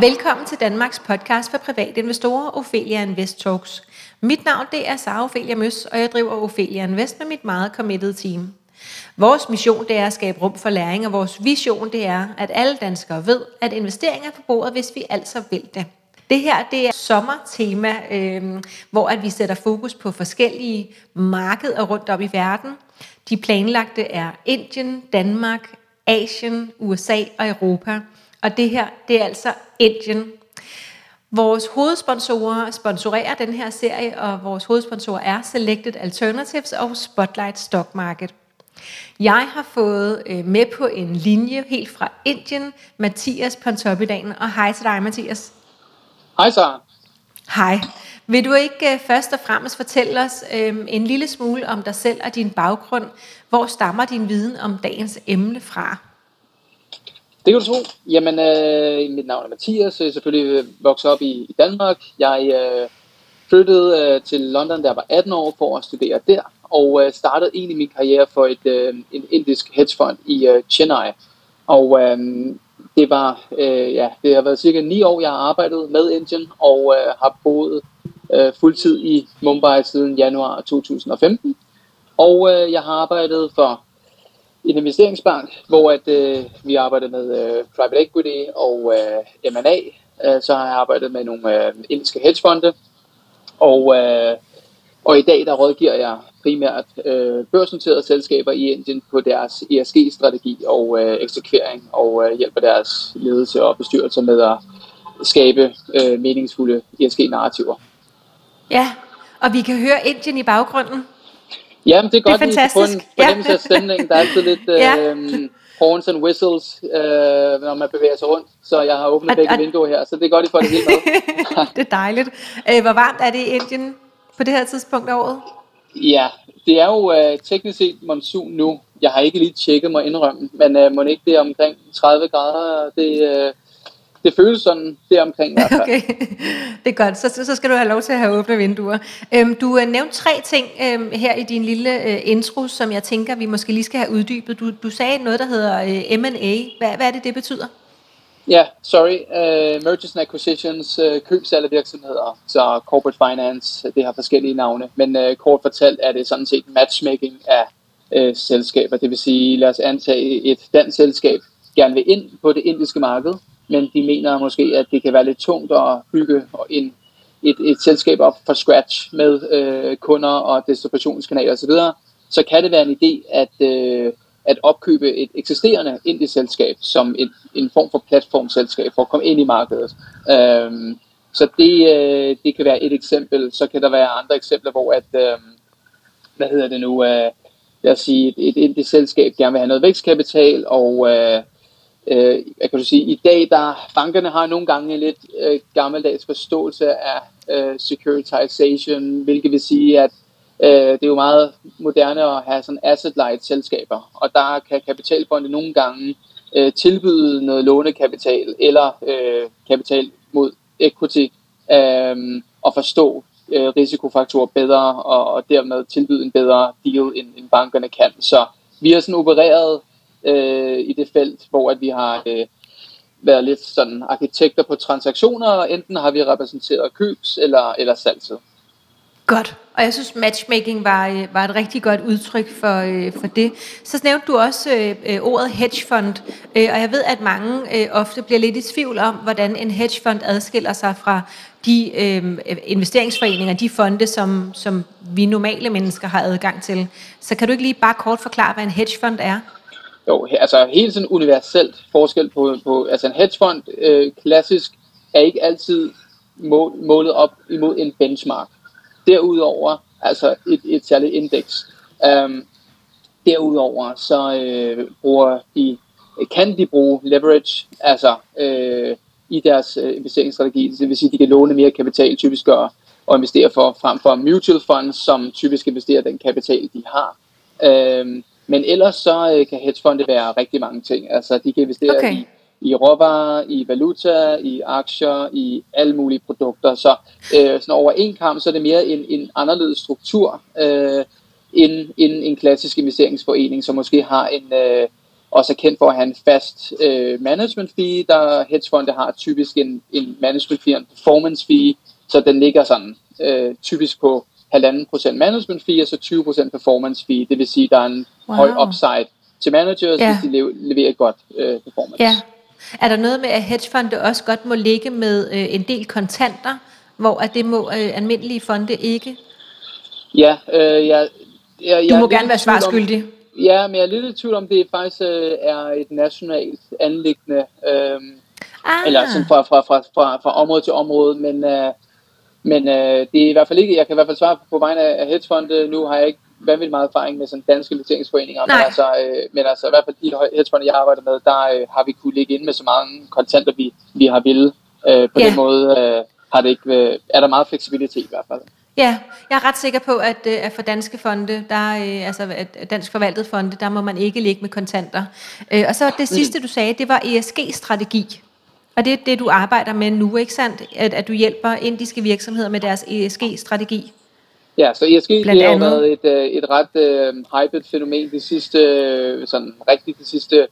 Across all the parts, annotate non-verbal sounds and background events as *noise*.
Velkommen til Danmarks podcast for private investorer, Ophelia Invest Talks. Mit navn det er Sara Ophelia Møs, og jeg driver Ophelia Invest med mit meget committed team. Vores mission det er at skabe rum for læring, og vores vision det er, at alle danskere ved, at investeringer er på bordet, hvis vi altså vil det. Det her det er sommertema, øh, hvor at vi sætter fokus på forskellige markeder rundt om i verden. De planlagte er Indien, Danmark, Asien, USA og Europa. Og det her, det er altså Indien. Vores hovedsponsorer sponsorerer den her serie, og vores hovedsponsorer er Selected Alternatives og Spotlight Stock Market. Jeg har fået øh, med på en linje helt fra Indien, Mathias Pontoppidan, og hej til dig, Mathias. Hej Sara. Hej. Vil du ikke uh, først og fremmest fortælle os um, en lille smule om dig selv og din baggrund? Hvor stammer din viden om dagens emne fra? Det kan du tro. Jamen, øh, mit navn er Mathias. Jeg er selvfølgelig øh, vokset op i, i Danmark. Jeg øh, flyttede øh, til London, da jeg var 18 år, for at studere der. Og øh, startede egentlig min karriere for et, øh, en indisk hedgefond i øh, Chennai. Og øh, det var, øh, ja, det har været cirka 9 år, jeg har arbejdet med Indien, og øh, har boet øh, fuldtid i Mumbai siden januar 2015. Og øh, jeg har arbejdet for en investeringsbank, hvor at, øh, vi arbejder med øh, private equity og øh, M&A. Øh, så har jeg arbejdet med nogle øh, indiske hedgefonde, og, øh, og i dag der rådgiver jeg primært øh, børsnoterede selskaber i Indien på deres ESG-strategi og øh, eksekvering, og øh, hjælper deres ledelse og bestyrelser med at skabe øh, meningsfulde ESG-narrativer. Ja, og vi kan høre Indien i baggrunden. Jamen, det er godt, det er at få en fornemmelse af stemningen. Der er altid lidt *laughs* ja. øh, horns and whistles, øh, når man bevæger sig rundt. Så jeg har åbnet begge vinduer her, så det er godt, I får det hele med. *laughs* det er dejligt. Øh, hvor varmt er det i Indien på det her tidspunkt af året? Ja, det er jo øh, teknisk set monsun nu. Jeg har ikke lige tjekket mig indrømme, men øh, må ikke det er omkring 30 grader. Det, øh, det føles sådan det omkring i hvert fald. *laughs* Okay, det er godt. Så, så skal du have lov til at have åbne vinduer. Øhm, du har nævnt tre ting øhm, her i din lille øh, intro, som jeg tænker, vi måske lige skal have uddybet. Du, du sagde noget, der hedder øh, M&A. Hvad, hvad er det, det betyder? Ja, yeah, sorry. Uh, mergers and acquisitions, uh, købsalg af virksomheder, så corporate finance, det har forskellige navne. Men uh, kort fortalt er det sådan set matchmaking af uh, selskaber. Det vil sige, lad os antage et dansk selskab gerne vil ind på det indiske marked, men de mener måske, at det kan være lidt tungt at bygge en, et, et selskab op fra scratch med øh, kunder og distributionskanaler osv., så, så kan det være en idé at, øh, at opkøbe et eksisterende indisk selskab som et, en form for platformselskab for at komme ind i markedet. Øhm, så det, øh, det kan være et eksempel. Så kan der være andre eksempler, hvor at, øh, hvad hedder det nu, øh, lad os sige, et, et indisk selskab gerne vil have noget vækstkapital, og øh, øh, jeg kan du sige, i dag, der bankerne har nogle gange en lidt øh, gammeldags forståelse af øh, securitization, hvilket vil sige, at øh, det er jo meget moderne at have sådan asset-light selskaber, og der kan kapitalfonde nogle gange øh, tilbyde noget lånekapital eller øh, kapital mod equity øh, og forstå øh, risikofaktorer bedre og, og dermed tilbyde en bedre deal, end, end bankerne kan. Så vi har sådan opereret øh, i det felt, hvor at vi har øh, været lidt sådan arkitekter på transaktioner, og enten har vi repræsenteret købs- eller, eller salgset. Godt, og jeg synes matchmaking var, øh, var et rigtig godt udtryk for, øh, for det. Så nævnte du også øh, øh ordet hedgefond, øh, og jeg ved, at mange øh, ofte bliver lidt i tvivl om, hvordan en hedgefond adskiller sig fra de øh, investeringsforeninger, de fonde, som, som vi normale mennesker har adgang til. Så kan du ikke lige bare kort forklare, hvad en hedgefond er? Jo, altså helt sådan universelt forskel på, på altså en hedgefond øh, klassisk er ikke altid mål, målet op imod en benchmark. Derudover, altså et, et særligt indeks. Um, derudover så øh, bruger de, kan de bruge leverage, altså øh, i deres øh, investeringsstrategi. Det vil sige, at de kan låne mere kapital typisk og, og investere for frem for mutual funds, som typisk investerer den kapital, de har. Øh, men ellers så øh, kan hedgefonde være rigtig mange ting. Altså de kan investere okay. i, i råvarer, i valuta, i aktier, i alle mulige produkter. Så øh, sådan over en kamp, så er det mere en, en anderledes struktur øh, end, end en klassisk investeringsforening, som måske har en... Øh, også er kendt for at have en fast øh, management fee, der hedgefonde har typisk en, en management fee og en performance fee, så den ligger sådan øh, typisk på 1,5% management fee og så 20% performance fee. Det vil sige, at der er en wow. høj upside til managers, ja. hvis de leverer et godt øh, performance. Ja. Er der noget med, at hedgefonde også godt må ligge med øh, en del kontanter, hvor at det må øh, almindelige fonde ikke? Ja, øh, jeg, jeg, du må gerne være svarskyldig. Om, ja, men jeg er lidt i tvivl om, det faktisk øh, er et nationalt anlæggende, øh, ah. eller sådan fra, fra, fra, fra, fra område til område, men, øh, men øh, det er i hvert fald ikke, jeg kan i hvert fald svare på vegne af hedgefonde, nu har jeg ikke vanvittigt meget erfaring med sådan danske investeringsforeninger, men altså, øh, men altså i hvert fald de hedgefonde, jeg arbejder med, der øh, har vi kunne ligge ind med så mange kontanter, vi, vi har ville. Øh, på ja. den måde øh, har det ikke, øh, er der meget fleksibilitet i hvert fald. Ja, jeg er ret sikker på, at, øh, at for danske fonde, der, øh, altså at dansk forvaltet fonde, der må man ikke ligge med kontanter. Øh, og så det sidste, du sagde, det var ESG-strategi. Og det er det, du arbejder med nu, ikke sandt? At, at du hjælper indiske virksomheder med deres ESG-strategi. Ja, så ESG det har jo været et, et ret uh, hyped fænomen de sidste, sådan rigtigt de sidste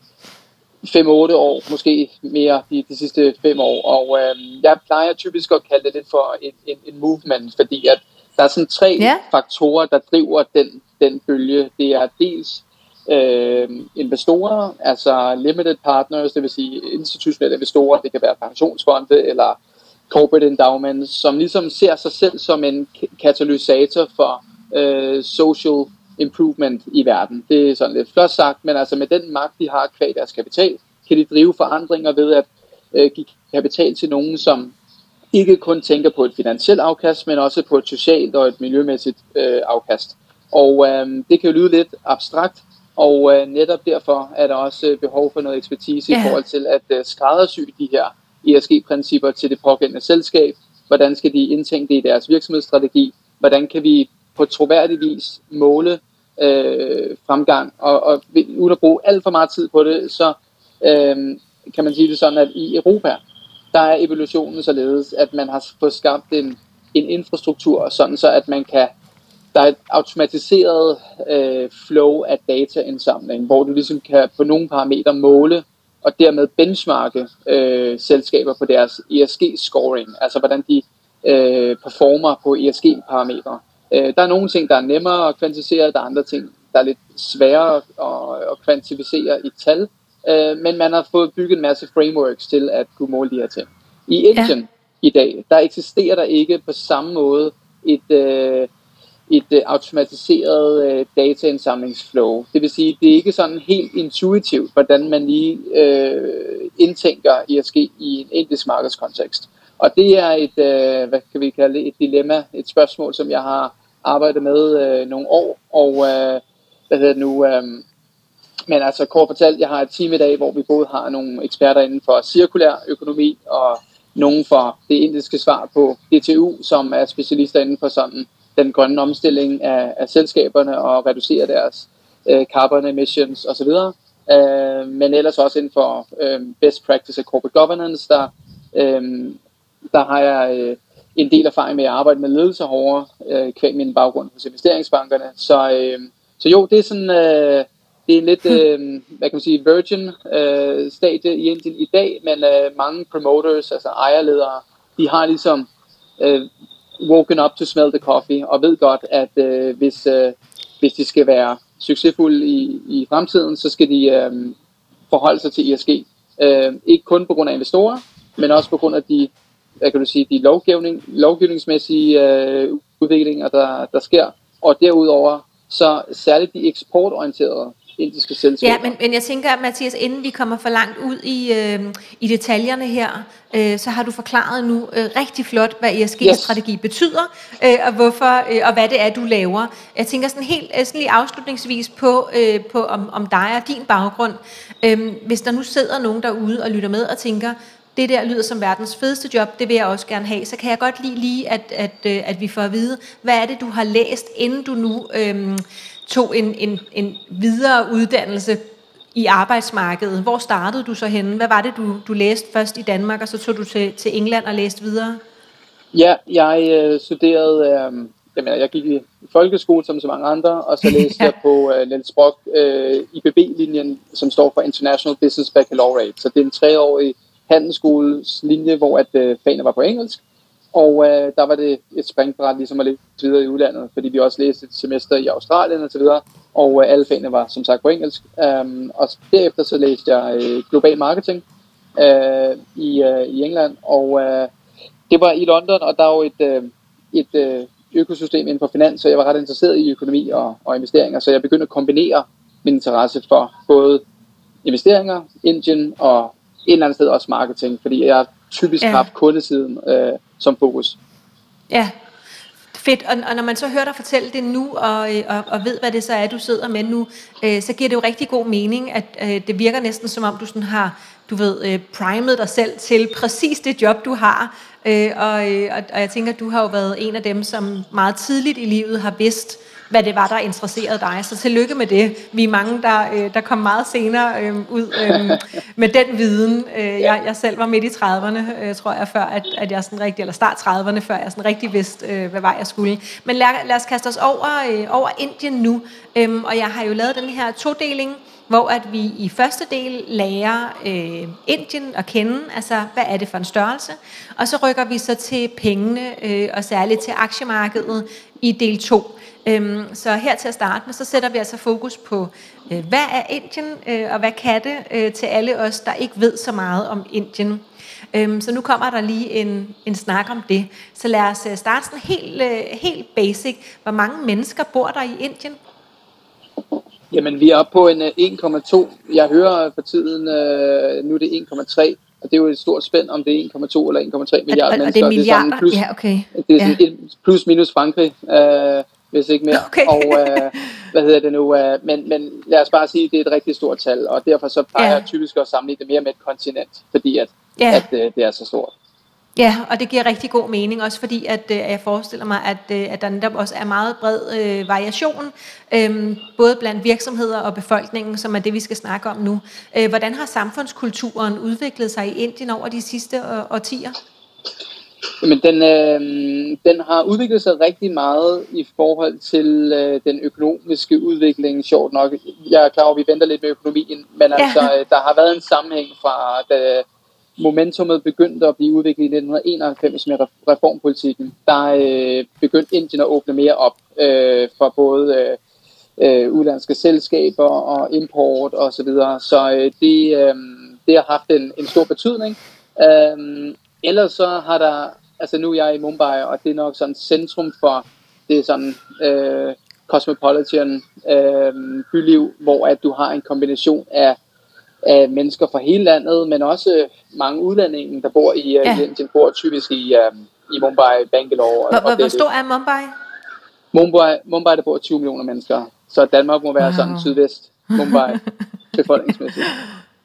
5-8 år, måske mere de, de sidste 5 år. Og uh, jeg plejer typisk at kalde det lidt for en, en, en movement, fordi at der er sådan tre ja. faktorer, der driver den, den bølge. Det er dels øh, investorer, altså limited partners, det vil sige institutionelle investorer, det kan være pensionsfonde eller corporate endowments, som ligesom ser sig selv som en katalysator for øh, social improvement i verden. Det er sådan lidt flot sagt, men altså med den magt, de har kvæg deres kapital, kan de drive forandringer ved at øh, give kapital til nogen, som ikke kun tænker på et finansielt afkast, men også på et socialt og et miljømæssigt øh, afkast. Og øh, det kan jo lyde lidt abstrakt, og øh, netop derfor er der også behov for noget ekspertise ja. i forhold til at øh, skræddersy de her ESG-principper til det pågældende selskab. Hvordan skal de indtænke det i deres virksomhedsstrategi? Hvordan kan vi på troværdig vis måle øh, fremgang? Og, og uden at bruge alt for meget tid på det, så øh, kan man sige det sådan, at i Europa, der er evolutionen således, at man har fået skabt en, en infrastruktur, sådan så at man kan der er et automatiseret øh, flow af dataindsamling, hvor du ligesom kan på nogle parametre måle og dermed benchmarke øh, selskaber på deres ESG-scoring, altså hvordan de øh, performer på ESG-parametre. Øh, der er nogle ting, der er nemmere at kvantificere, der er andre ting, der er lidt sværere at, at kvantificere i tal, øh, men man har fået bygget en masse frameworks til at kunne måle de her ting. I Indien ja. i dag, der eksisterer der ikke på samme måde et... Øh, et uh, automatiseret uh, dataindsamlingsflow. Det vil sige, det er ikke sådan helt intuitivt, hvordan man lige uh, indtænker ESG i en indisk markedskontekst. Og det er et, uh, hvad kan vi kalde et dilemma, et spørgsmål, som jeg har arbejdet med uh, nogle år, og uh, hvad hedder det nu, um, men altså kort fortalt, jeg har et team i dag, hvor vi både har nogle eksperter inden for cirkulær økonomi, og nogen for det indiske svar på DTU, som er specialister inden for sådan den grønne omstilling af, af selskaberne og reducere deres øh, carbon emissions osv. Øh, men ellers også inden for øh, best practice af corporate governance, der, øh, der har jeg øh, en del erfaring med at arbejde med ledelse hårdere, øh, kvæg min baggrund hos investeringsbankerne. Så, øh, så jo, det er sådan... Øh, det er en lidt, øh, hvad kan man sige, virgin øh, stadie i Indien i dag, men øh, mange promoters, altså ejerledere, de har ligesom øh, woken up to smell the coffee, og ved godt, at øh, hvis, øh, hvis de skal være succesfulde i, i fremtiden, så skal de øh, forholde sig til ESG. Øh, ikke kun på grund af investorer, men også på grund af de, hvad kan du sige, de lovgivning, lovgivningsmæssige øh, udviklinger, der, der sker. Og derudover, så særligt de eksportorienterede indiske selskaber. Ja, men, men jeg tænker, Mathias, inden vi kommer for langt ud i, øh, i detaljerne her, øh, så har du forklaret nu øh, rigtig flot, hvad ESG-strategi yes. betyder, øh, og hvorfor øh, og hvad det er, du laver. Jeg tænker sådan helt øh, sådan lige afslutningsvis på, øh, på om, om dig og din baggrund. Øh, hvis der nu sidder nogen derude og lytter med og tænker, det der lyder som verdens fedeste job, det vil jeg også gerne have, så kan jeg godt lide lige, at, at, øh, at vi får at vide, hvad er det, du har læst, inden du nu øh, tog en, en, en videre uddannelse i arbejdsmarkedet. Hvor startede du så henne? Hvad var det, du, du læste først i Danmark, og så tog du til, til England og læste videre? Ja, jeg øh, studerede øh, jamen, jeg gik i folkeskole som så mange andre, og så læste *laughs* ja. jeg på uh, Niels Brock uh, IBB-linjen, som står for International Business Baccalaureate. Så det er en treårig handelsskoles hvor at uh, fagene var på engelsk. Og uh, der var det et springbræt ligesom at læse videre i udlandet, fordi vi også læste et semester i Australien og så videre, og uh, alle fagene var som sagt på engelsk. Um, og derefter så læste jeg uh, global marketing uh, i, uh, i England, og uh, det var i London, og der er jo et, uh, et uh, økosystem inden for finans, så jeg var ret interesseret i økonomi og, og investeringer, så jeg begyndte at kombinere min interesse for både investeringer, Indien og et eller andet sted også marketing, fordi jeg typisk ja. haft kundesiden øh, som fokus. Ja, fedt. Og, og når man så hører dig fortælle det nu, og, øh, og, og ved, hvad det så er, du sidder med nu, øh, så giver det jo rigtig god mening, at øh, det virker næsten som om, du sådan har du ved, øh, primet dig selv til præcis det job, du har. Øh, og, øh, og, og jeg tænker, du har jo været en af dem, som meget tidligt i livet har vidst, hvad det var, der interesserede dig. Så tillykke med det. Vi er mange, der, øh, der kom meget senere øh, ud øh, *laughs* med den viden. Øh, jeg, jeg selv var midt i 30'erne, øh, tror jeg, før at, at jeg sådan rigtig, eller start 30'erne, før jeg sådan rigtig vidste, øh, hvad vej jeg skulle. Men lad, lad os kaste os over, øh, over Indien nu. Øh, og jeg har jo lavet den her todeling, hvor at vi i første del lærer øh, Indien at kende, altså hvad er det for en størrelse, og så rykker vi så til pengene, øh, og særligt til aktiemarkedet i del 2. Øhm, så her til at starte med, så sætter vi altså fokus på, øh, hvad er Indien, øh, og hvad kan det øh, til alle os, der ikke ved så meget om Indien. Øhm, så nu kommer der lige en, en snak om det. Så lad os øh, starte sådan helt, øh, helt basic. Hvor mange mennesker bor der i Indien? Jamen, vi er oppe på en 1,2. Øh, Jeg hører for tiden, øh, nu er det 1,3. Og det er jo et stort spænd, om det er 1,2 eller 1,3 milliarder mennesker. Og det er milliarder? Det er plus, ja, okay. Det er ja. plus minus Frankrig. Øh, hvis ikke mere. Okay. Og øh, hvad hedder det nu? Øh, men, men lad os bare sige, at det er et rigtig stort tal, og derfor så plejer ja. jeg typisk at sammenligne det mere med et kontinent, fordi at, ja. at øh, det er så stort. Ja, og det giver rigtig god mening, også fordi at, øh, jeg forestiller mig, at, øh, at der netop også er meget bred øh, variation, øh, både blandt virksomheder og befolkningen, som er det, vi skal snakke om nu. Øh, hvordan har samfundskulturen udviklet sig i Indien over de sidste øh, årtier? Jamen, den, øh, den har udviklet sig rigtig meget i forhold til øh, den økonomiske udvikling, sjovt nok. Jeg er klar over, at vi venter lidt med økonomien, men ja. altså, øh, der har været en sammenhæng fra, da momentumet begyndte at blive udviklet i 1991 med reformpolitikken. Der øh, begyndte Indien at åbne mere op øh, for både øh, øh, udlandske selskaber og import osv. Så, videre. så øh, det, øh, det har haft en, en stor betydning. Øh, ellers så har der, altså nu er jeg i Mumbai, og det er nok sådan centrum for det sådan øh, cosmopolitan øh, byliv, hvor at du har en kombination af, af mennesker fra hele landet, men også mange udlændinge, der bor i, øh, ja. i Indien, bor typisk i, øh, i Mumbai, Bangalore. Hvor, og hvor stor er Mumbai? Mumbai, Mumbai, der bor 20 millioner mennesker, så Danmark må være wow. sådan sydvest Mumbai *laughs* befolkningsmæssigt.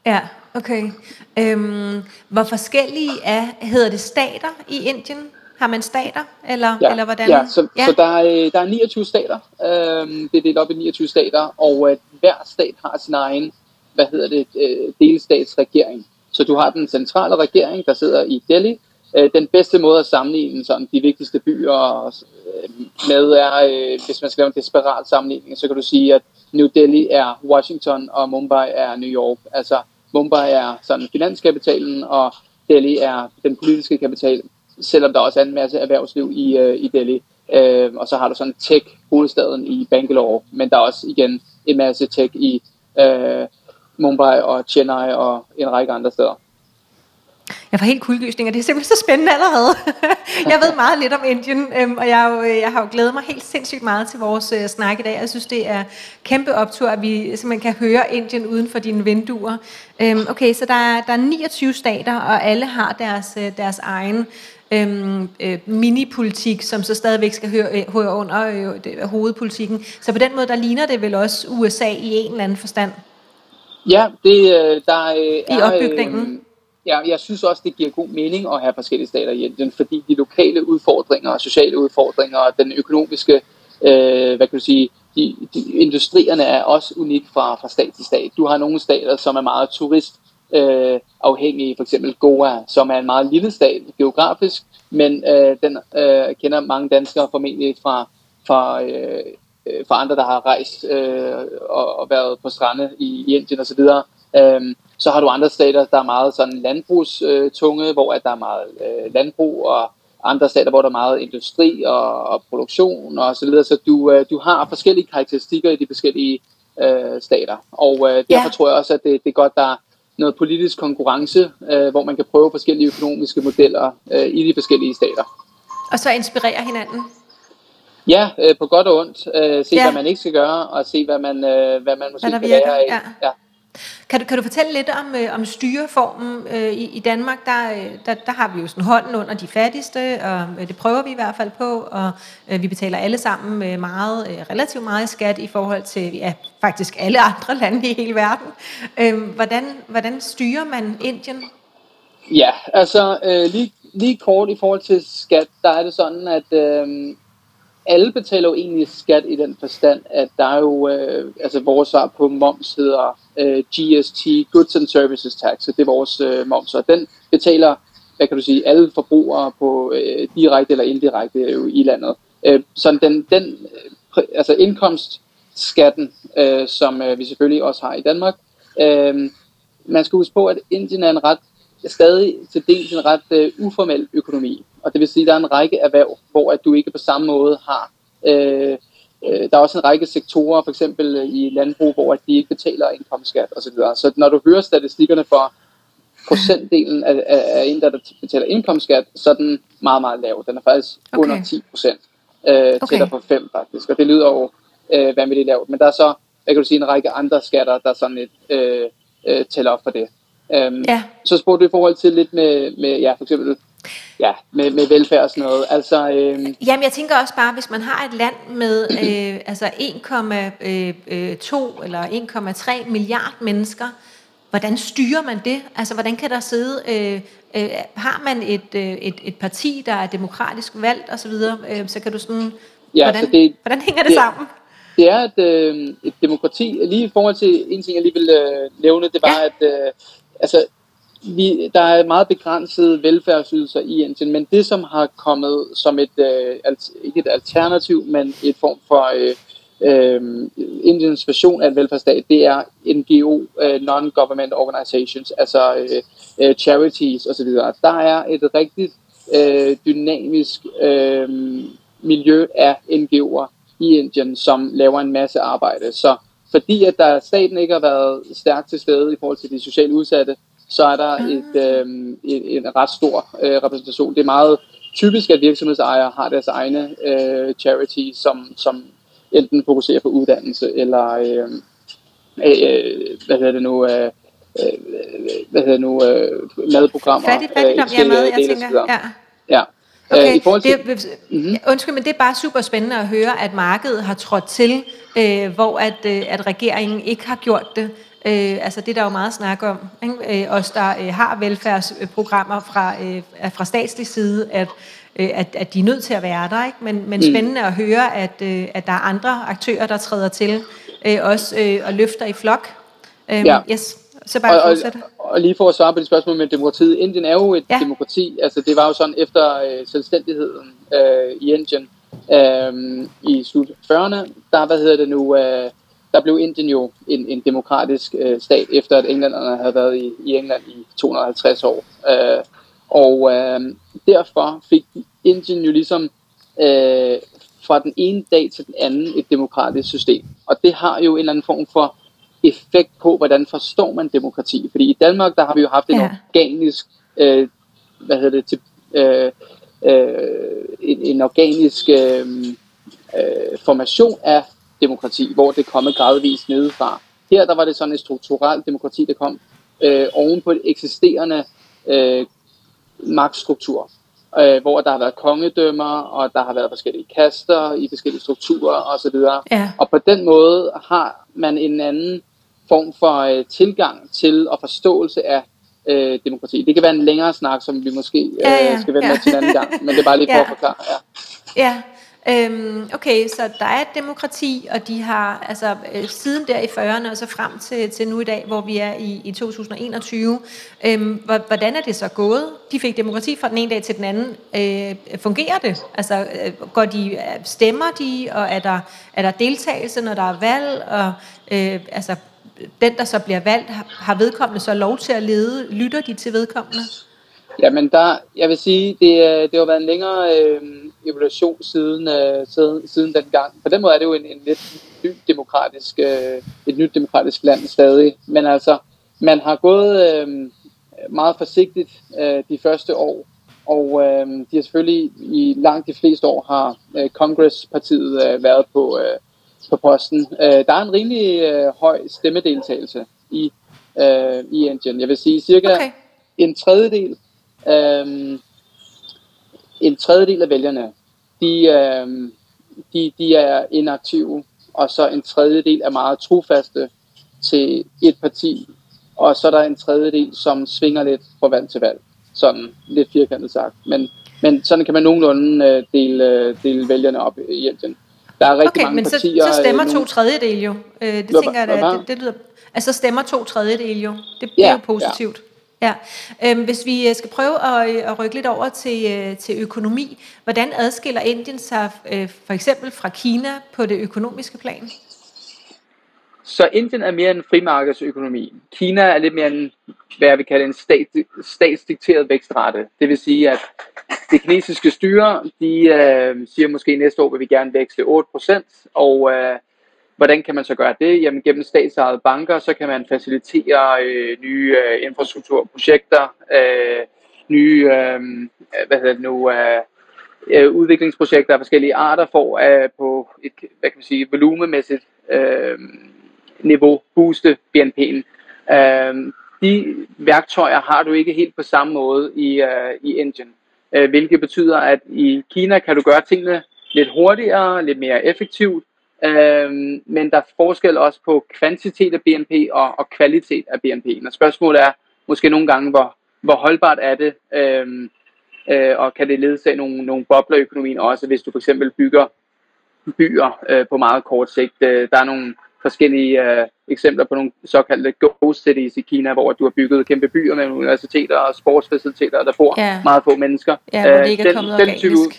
Ja, okay. Øhm, hvor forskellige er, hedder det stater i Indien? Har man stater, eller, ja, eller hvordan? Ja, så, ja. så der, er, der er 29 stater. Øhm, det er delt op i 29 stater, og at hver stat har sin egen, hvad hedder det, øh, delstatsregering. Så du har den centrale regering, der sidder i Delhi. Øh, den bedste måde at sammenligne sådan, de vigtigste byer øh, med er, øh, hvis man skal lave en desperat sammenligning, så kan du sige, at New Delhi er Washington, og Mumbai er New York. Altså Mumbai er sådan finanskapitalen, og Delhi er den politiske kapital, selvom der også er en masse erhvervsliv i, øh, i Delhi. Øh, og så har du sådan tech hovedstaden i Bangalore, men der er også igen en masse tech i øh, Mumbai og Chennai og en række andre steder. Jeg får helt kuldegysninger. Det er simpelthen så spændende allerede. jeg ved meget lidt om Indien, øhm, og jeg, jo, jeg har jo glædet mig helt sindssygt meget til vores øh, snak i dag. Jeg synes, det er kæmpe optur, at vi simpelthen kan høre Indien uden for dine vinduer. Øhm, okay, så der er, der er 29 stater, og alle har deres, øh, deres egen øhm, øh, minipolitik, som så stadigvæk skal høre, øh, høre under øh, det, hovedpolitikken. Så på den måde, der ligner det vel også USA i en eller anden forstand? Ja, det øh, der øh, er... I opbygningen? Øh, ja, jeg synes også, det giver god mening at have forskellige stater i Indien, fordi de lokale udfordringer, sociale udfordringer og den økonomiske, øh, hvad kan du sige, de, de, industrierne er også unik fra, fra stat til stat. Du har nogle stater, som er meget turist øh, afhængige, for eksempel Goa, som er en meget lille stat geografisk, men øh, den øh, kender mange danskere formentlig fra fra øh, øh fra andre, der har rejst øh, og, og været på strande i, i Indien osv., øh, så har du andre stater, der er meget sådan landbrugstunge, hvor at der er meget øh, landbrug, og andre stater, hvor der er meget industri og, og produktion og så videre. Så du, øh, du har forskellige karakteristikker i de forskellige øh, stater. Og øh, derfor ja. tror jeg også, at det, det er godt, der er noget politisk konkurrence, øh, hvor man kan prøve forskellige økonomiske modeller øh, i de forskellige stater. Og så inspirere hinanden? Ja, øh, på godt og ondt. Øh, se, ja. hvad man ikke skal gøre, og se, hvad man, øh, hvad man måske hvad kan lære af. Ja. Ja. Kan du, kan du fortælle lidt om, øh, om styreformen øh, i, i Danmark? Der, øh, der, der har vi jo sådan hånden under de fattigste, og øh, det prøver vi i hvert fald på, og øh, vi betaler alle sammen øh, meget, øh, relativt meget skat i forhold til ja, faktisk alle andre *laughs* lande i hele verden. Øh, hvordan, hvordan styrer man Indien? Ja, altså øh, lige, lige kort i forhold til skat, der er det sådan, at øh, alle betaler jo egentlig skat i den forstand, at der er jo, øh, altså vores svar på moms hedder øh, GST, Goods and Services Tax, det er vores øh, moms, og den betaler, hvad kan du sige, alle forbrugere på øh, direkte eller indirekte øh, i landet. Øh, så den, den øh, altså indkomstskatten, øh, som øh, vi selvfølgelig også har i Danmark, øh, man skal huske på, at Indien er en ret stadig til dels en ret øh, uformel økonomi. Og det vil sige, at der er en række erhverv, hvor at du ikke på samme måde har... Øh, øh, der er også en række sektorer, for eksempel øh, i landbrug, hvor at de ikke betaler indkomstskat osv. Så, så når du hører statistikkerne for procentdelen af, af, af en, der betaler indkomstskat, så er den meget, meget lav. Den er faktisk okay. under 10 procent. Øh, okay. Tættere på 5 faktisk. Og det lyder jo øh, vanvittigt lavt. Men der er så, jeg kan du sige, en række andre skatter, der sådan lidt øh, øh, tæller op for det. Øhm, ja. Så spurgte du i forhold til lidt med, med ja, for eksempel ja, med, med velfærd og sådan noget. Altså, øhm, Jamen, jeg tænker også bare, hvis man har et land med øh, altså 1,2 øh, eller 1,3 milliard mennesker, hvordan styrer man det? Altså, hvordan kan der sidde... Øh, øh, har man et, øh, et, et parti, der er demokratisk valgt osv., så, øh, så kan du sådan... Ja, hvordan, så det, hvordan hænger det, det sammen? Det er et, øh, et demokrati. Lige i forhold til en ting, jeg lige vil øh, nævne, det var, ja. at øh, altså, vi, der er meget begrænsede velfærdsydelser i Indien, men det som har kommet som et, øh, alt, ikke et alternativ, men et form for øh, øh, Indiens version af en velfærdsstat, det er NGO, øh, non-government organizations, altså øh, øh, charities osv. Der er et rigtigt øh, dynamisk øh, miljø af NGO'er i Indien, som laver en masse arbejde. Så fordi at der staten ikke har været stærkt til stede i forhold til de socialt udsatte, så er der ah. et, øh, en, en ret stor øh, repræsentation. Det er meget typisk, at virksomhedsejere har deres egne øh, charity, som, som enten fokuserer på uddannelse, eller øh, øh, hvad hedder det nu, øh, øh hvad hedder det nu, øh, madprogrammer. Fattig, fattigdom, øh, ja, mad, jeg tænker, ja. Ja, Okay, i forhold til, det, mm-hmm. undskyld, men det er bare super spændende at høre, at markedet har trådt til, øh, hvor at, øh, at regeringen ikke har gjort det. Øh, altså det der er jo meget snak om, ikke? Øh, os der øh, har velfærdsprogrammer fra, øh, fra statslig side, at, øh, at, at de er nødt til at være der. Ikke? Men, men mm. spændende at høre, at, øh, at der er andre aktører, der træder til, øh, også øh, og løfter i flok. Øh, ja. Yes. Så bare og, og, og lige for at svare på det spørgsmål med demokratiet. Indien er jo et ja. demokrati. Altså det var jo sådan efter øh, selvstændigheden øh, i Indien øh, i slut 40'erne, der hvad hedder det nu, øh, der blev Indien jo en, en demokratisk øh, stat, efter at englænderne havde været i, i England i 250 år. Øh, og øh, derfor fik Indien jo ligesom øh, fra den ene dag til den anden et demokratisk system. Og det har jo en eller anden form for effekt på, hvordan forstår man demokrati. Fordi i Danmark, der har vi jo haft en ja. organisk, øh, hvad hedder det, til, øh, øh, en, en organisk øh, øh, formation af demokrati, hvor det kommer gradvist nedefra. Her der var det sådan et strukturelt demokrati, der kom øh, oven på et eksisterende øh, magtstruktur, øh, hvor der har været kongedømmer, og der har været forskellige kaster i forskellige strukturer osv. Ja. Og på den måde har man en anden form for øh, tilgang til og forståelse af øh, demokrati. Det kan være en længere snak, som vi måske øh, ja, ja, skal vende ja. med til en anden gang, men det er bare lige for ja. at forklare. Ja. Ja, Øhm, okay, så der er et demokrati, og de har altså øh, siden der i 40'erne og så frem til, til nu i dag, hvor vi er i, i 2021, øhm, hvordan er det så gået? De fik demokrati fra den ene dag til den anden. Øh, fungerer det? Altså, øh, går de, stemmer de, og er der, er der deltagelse, når der er valg? Og, øh, altså, den, der så bliver valgt, har vedkommende så lov til at lede? Lytter de til vedkommende? Jamen, der, jeg vil sige, det, øh, det har været en længere øh, evolution siden, øh, siden, siden den gang. På den måde er det jo en, en lidt ny demokratisk, øh, et nyt demokratisk land stadig. Men altså, man har gået øh, meget forsigtigt øh, de første år, og øh, de har selvfølgelig i langt de fleste år har øh, Congress-partiet øh, været på, øh, på posten. Øh, der er en rimelig øh, høj stemmedeltagelse i, øh, i Indien. Jeg vil sige cirka okay. en tredjedel Øhm, en tredjedel af vælgerne, de, øhm, de, de er inaktive, og så en tredjedel er meget trofaste til et parti, og så er der en tredjedel, som svinger lidt fra valg til valg. Sådan lidt firkantet sagt. Men, men sådan kan man nogenlunde øh, dele, dele vælgerne op i Indien. Der er rigtig okay, mange men partier. Så, så stemmer øh, to tredjedel jo. Øh, det Hvad, tænker jeg, at det, det lyder... Altså stemmer to tredjedel jo. Det, det er jo positivt. Ja. Ja, øhm, hvis vi øh, skal prøve at, øh, at rykke lidt over til, øh, til økonomi, hvordan adskiller Indien sig øh, for eksempel fra Kina på det økonomiske plan? Så Indien er mere en frimarkedsøkonomi. Kina er lidt mere en, hvad jeg vil kalde en stat, statsdikteret vækstrate. Det vil sige, at det kinesiske styre, de øh, siger måske næste år vil vi gerne vækste 8%, og øh, Hvordan kan man så gøre det? Jamen gennem statsejede banker, så kan man facilitere øh, nye øh, infrastrukturprojekter, øh, nye øh, hvad hedder det nu, øh, øh udviklingsprojekter af forskellige arter for øh, på et hvad kan man sige, volumemæssigt øh, niveau booste BNP'en. Øh, de værktøjer har du ikke helt på samme måde i, øh, i Indien, øh, hvilket betyder, at i Kina kan du gøre tingene lidt hurtigere, lidt mere effektivt, Øhm, men der er forskel også på kvantitet af BNP og, og kvalitet af BNP. Og spørgsmålet er måske nogle gange, hvor, hvor holdbart er det, øhm, øh, og kan det ledsage nogle, nogle bobler i økonomien også, hvis du for eksempel bygger byer øh, på meget kort sigt. Øh, der er nogle forskellige øh, eksempler på nogle såkaldte ghost cities i Kina, hvor du har bygget kæmpe byer med universiteter og sportsfaciliteter, der bor ja. meget få mennesker. Ja, hvor det ikke er kommet den, organisk. Den type,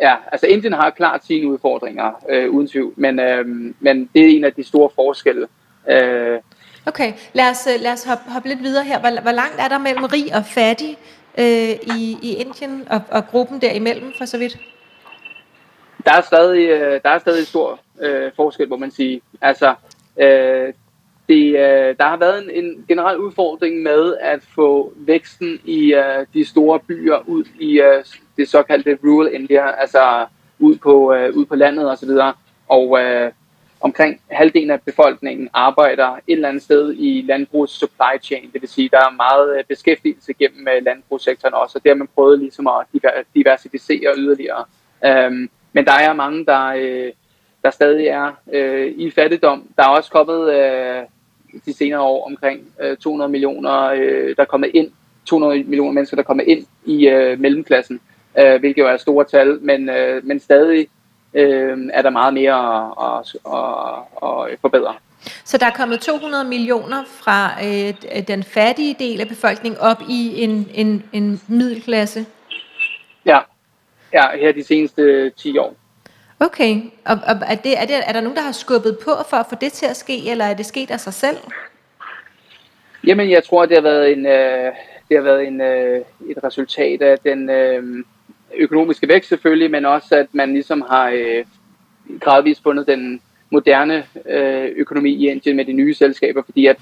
Ja, altså Indien har klart sine udfordringer, øh, uden tvivl, men, øh, men det er en af de store forskelle. Øh. Okay, lad os, øh, lad os hoppe, hoppe lidt videre her. Hvor, hvor langt er der mellem rig og fattig øh, i, i Indien og, og gruppen derimellem for så vidt? Der er stadig, øh, der er stadig stor øh, forskel, må man sige. Altså, øh, det, øh, der har været en, en generel udfordring med at få væksten i øh, de store byer ud i øh, det såkaldte rural India, altså ud på, øh, ud på landet osv. Og øh, omkring halvdelen af befolkningen arbejder et eller andet sted i landbrugs supply chain, det vil sige, der er meget øh, beskæftigelse gennem øh, landbrugssektoren også, og det har man prøvet ligesom at diversificere yderligere. Um, men der er mange, der, øh, der stadig er øh, i fattigdom. Der er også kommet øh, de senere år omkring øh, 200 millioner, øh, der er kommet ind, 200 millioner mennesker, der kommer ind i øh, mellemklassen øh, hvilket jo er store tal, men, øh, men stadig øh, er der meget mere at, at, at, at øh, forbedre. Så der er kommet 200 millioner fra øh, den fattige del af befolkningen op i en, en, en middelklasse? Ja. her de seneste 10 år. Okay, og, og er, det, er, det, er der nogen, der har skubbet på for at få det til at ske, eller er det sket af sig selv? Jamen, jeg tror, det har været en, øh, det har været en, øh, et resultat af den, øh, økonomiske vækst selvfølgelig, men også at man ligesom har øh, gradvist fundet den moderne øh, økonomi i Indien med de nye selskaber, fordi at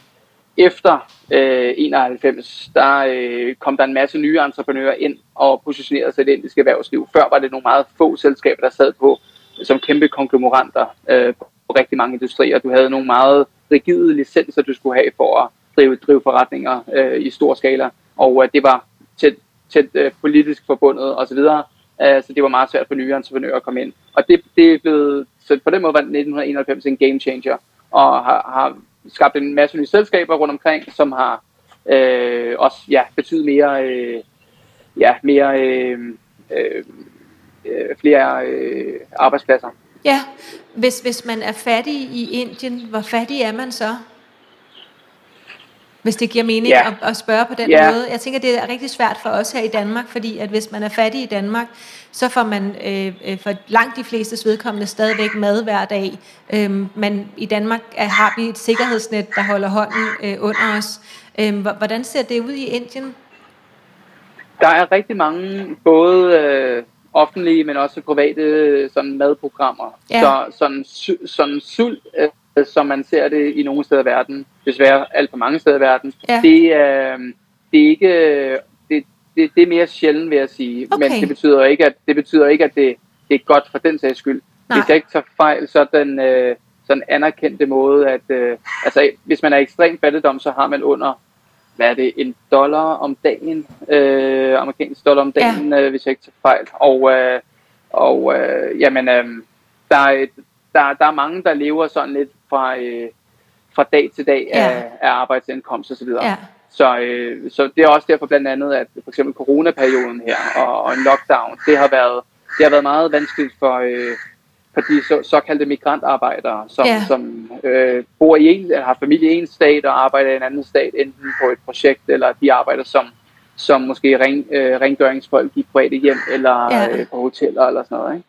efter øh, 91, der øh, kom der en masse nye entreprenører ind og positionerede sig i det indiske erhvervsliv. Før var det nogle meget få selskaber, der sad på som kæmpe konglomeranter øh, på rigtig mange industrier. Du havde nogle meget rigide licenser, du skulle have for at drive, drive forretninger øh, i stor skala, og øh, det var tæt tæt øh, politisk forbundet osv., øh, så det var meget svært for nye entreprenører at komme ind. Og det, det er blevet, så på den måde var 1991 en game changer, og har, har skabt en masse nye selskaber rundt omkring, som har øh, også ja, betydet mere, øh, ja, mere øh, øh, øh flere øh, arbejdspladser. Ja, hvis, hvis man er fattig i Indien, hvor fattig er man så? Hvis det giver mening Ja. at, at spørge på den Ja. måde. Jeg tænker, det er rigtig svært for os her i Danmark, fordi at hvis man er fattig i Danmark, så får man øh, øh, for langt de fleste vedkommende stadigvæk mad hver dag. Øhm, men i Danmark er, har vi et sikkerhedsnet, der holder hånden øh, under os. Hvor- hvordan ser det ud i Indien? Der er rigtig mange, både øh, offentlige, men også private øh, sådan madprogrammer. Ja. Så sådan, sådan sult, øh, som man ser det i nogle steder i verden, desværre alt for mange steder i verden, Ja. det, øh, det er ikke... øh, Det, det, det er mere sjældent, vil jeg sige. Okay. Men det betyder ikke, at det, betyder ikke, at det, det er godt for den sags skyld. Nej. Hvis jeg ikke tager fejl, så er den øh, sådan anerkendte måde, at øh, altså, hvis man er ekstrem fattigdom, så har man under hvad er det, en dollar om dagen, øh, amerikansk dollar om dagen, ja. øh, hvis jeg ikke tager fejl. Og, øh, og øh, jamen, øh, der, er et, der, der er mange, der lever sådan lidt fra, øh, fra dag til dag Ja. af, af arbejdsindkomst osv. Ja. Så, øh, så det er også derfor blandt andet, at for eksempel coronaperioden her og, og en lockdown, det har været, det har været meget vanskeligt for, øh, for de så, såkaldte migrantarbejdere, som, Ja. som øh, bor i en, eller har familie i en stat og arbejder i en anden stat, enten på et projekt, eller de arbejder som, som måske ren, øh, rengøringsfolk i private hjem, eller ja. øh, på hoteller, eller sådan noget. Ikke?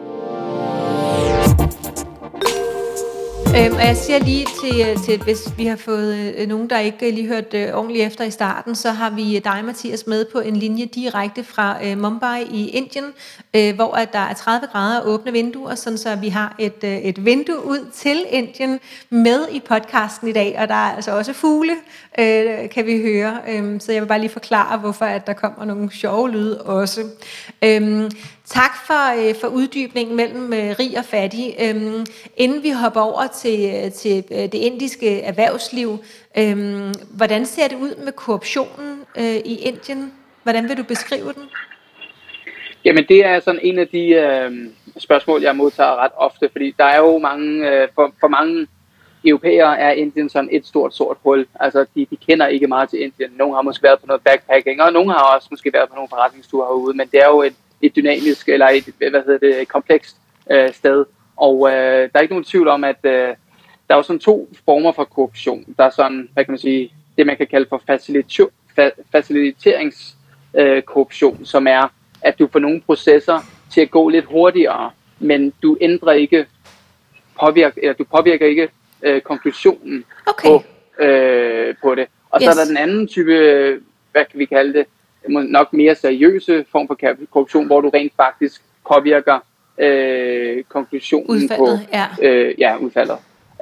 Øhm, og jeg siger lige til, øh, til, hvis vi har fået øh, nogen, der ikke øh, lige hørt øh, ordentligt efter i starten, så har vi øh, dig, Mathias, med på en linje direkte fra øh, Mumbai i Indien, øh, hvor at der er 30 grader og åbne vinduer, sådan så vi har et, øh, et vindue ud til Indien med i podcasten i dag, og der er altså også fugle, øh, kan vi høre. Øh, så jeg vil bare lige forklare, hvorfor at der kommer nogle sjove lyde også. Øh, Tak for, øh, for uddybningen mellem øh, rig og fattig. Øhm, inden vi hopper over til, øh, til øh, det indiske erhvervsliv, øhm, hvordan ser det ud med korruptionen øh, i Indien? Hvordan vil du beskrive den? Jamen det er sådan en af de øh, spørgsmål, jeg modtager ret ofte, fordi der er jo mange, øh, for, for mange europæere er Indien sådan et stort sort hul. Altså de, de kender ikke meget til Indien. Nogle har måske været på noget backpacking, og nogle har også måske været på nogle forretningsture herude, men det er jo et, et dynamisk, eller et, hvad hedder det, komplekst øh, sted. Og øh, der er ikke nogen tvivl om, at øh, der er jo sådan to former for korruption. Der er sådan, hvad kan man sige, det man kan kalde for facilito- fa- faciliteringskorruption, øh, som er, at du får nogle processer til at gå lidt hurtigere, men du ændrer ikke, påvirker, eller du påvirker ikke øh, konklusionen Okay. på, øh, på det. Og yes. så er der den anden type, hvad kan vi kalde det, nok mere seriøse form for korruption, hvor du rent faktisk påvirker øh, konklusionen Udfaldet, på ja. øh, ja, udfaldet.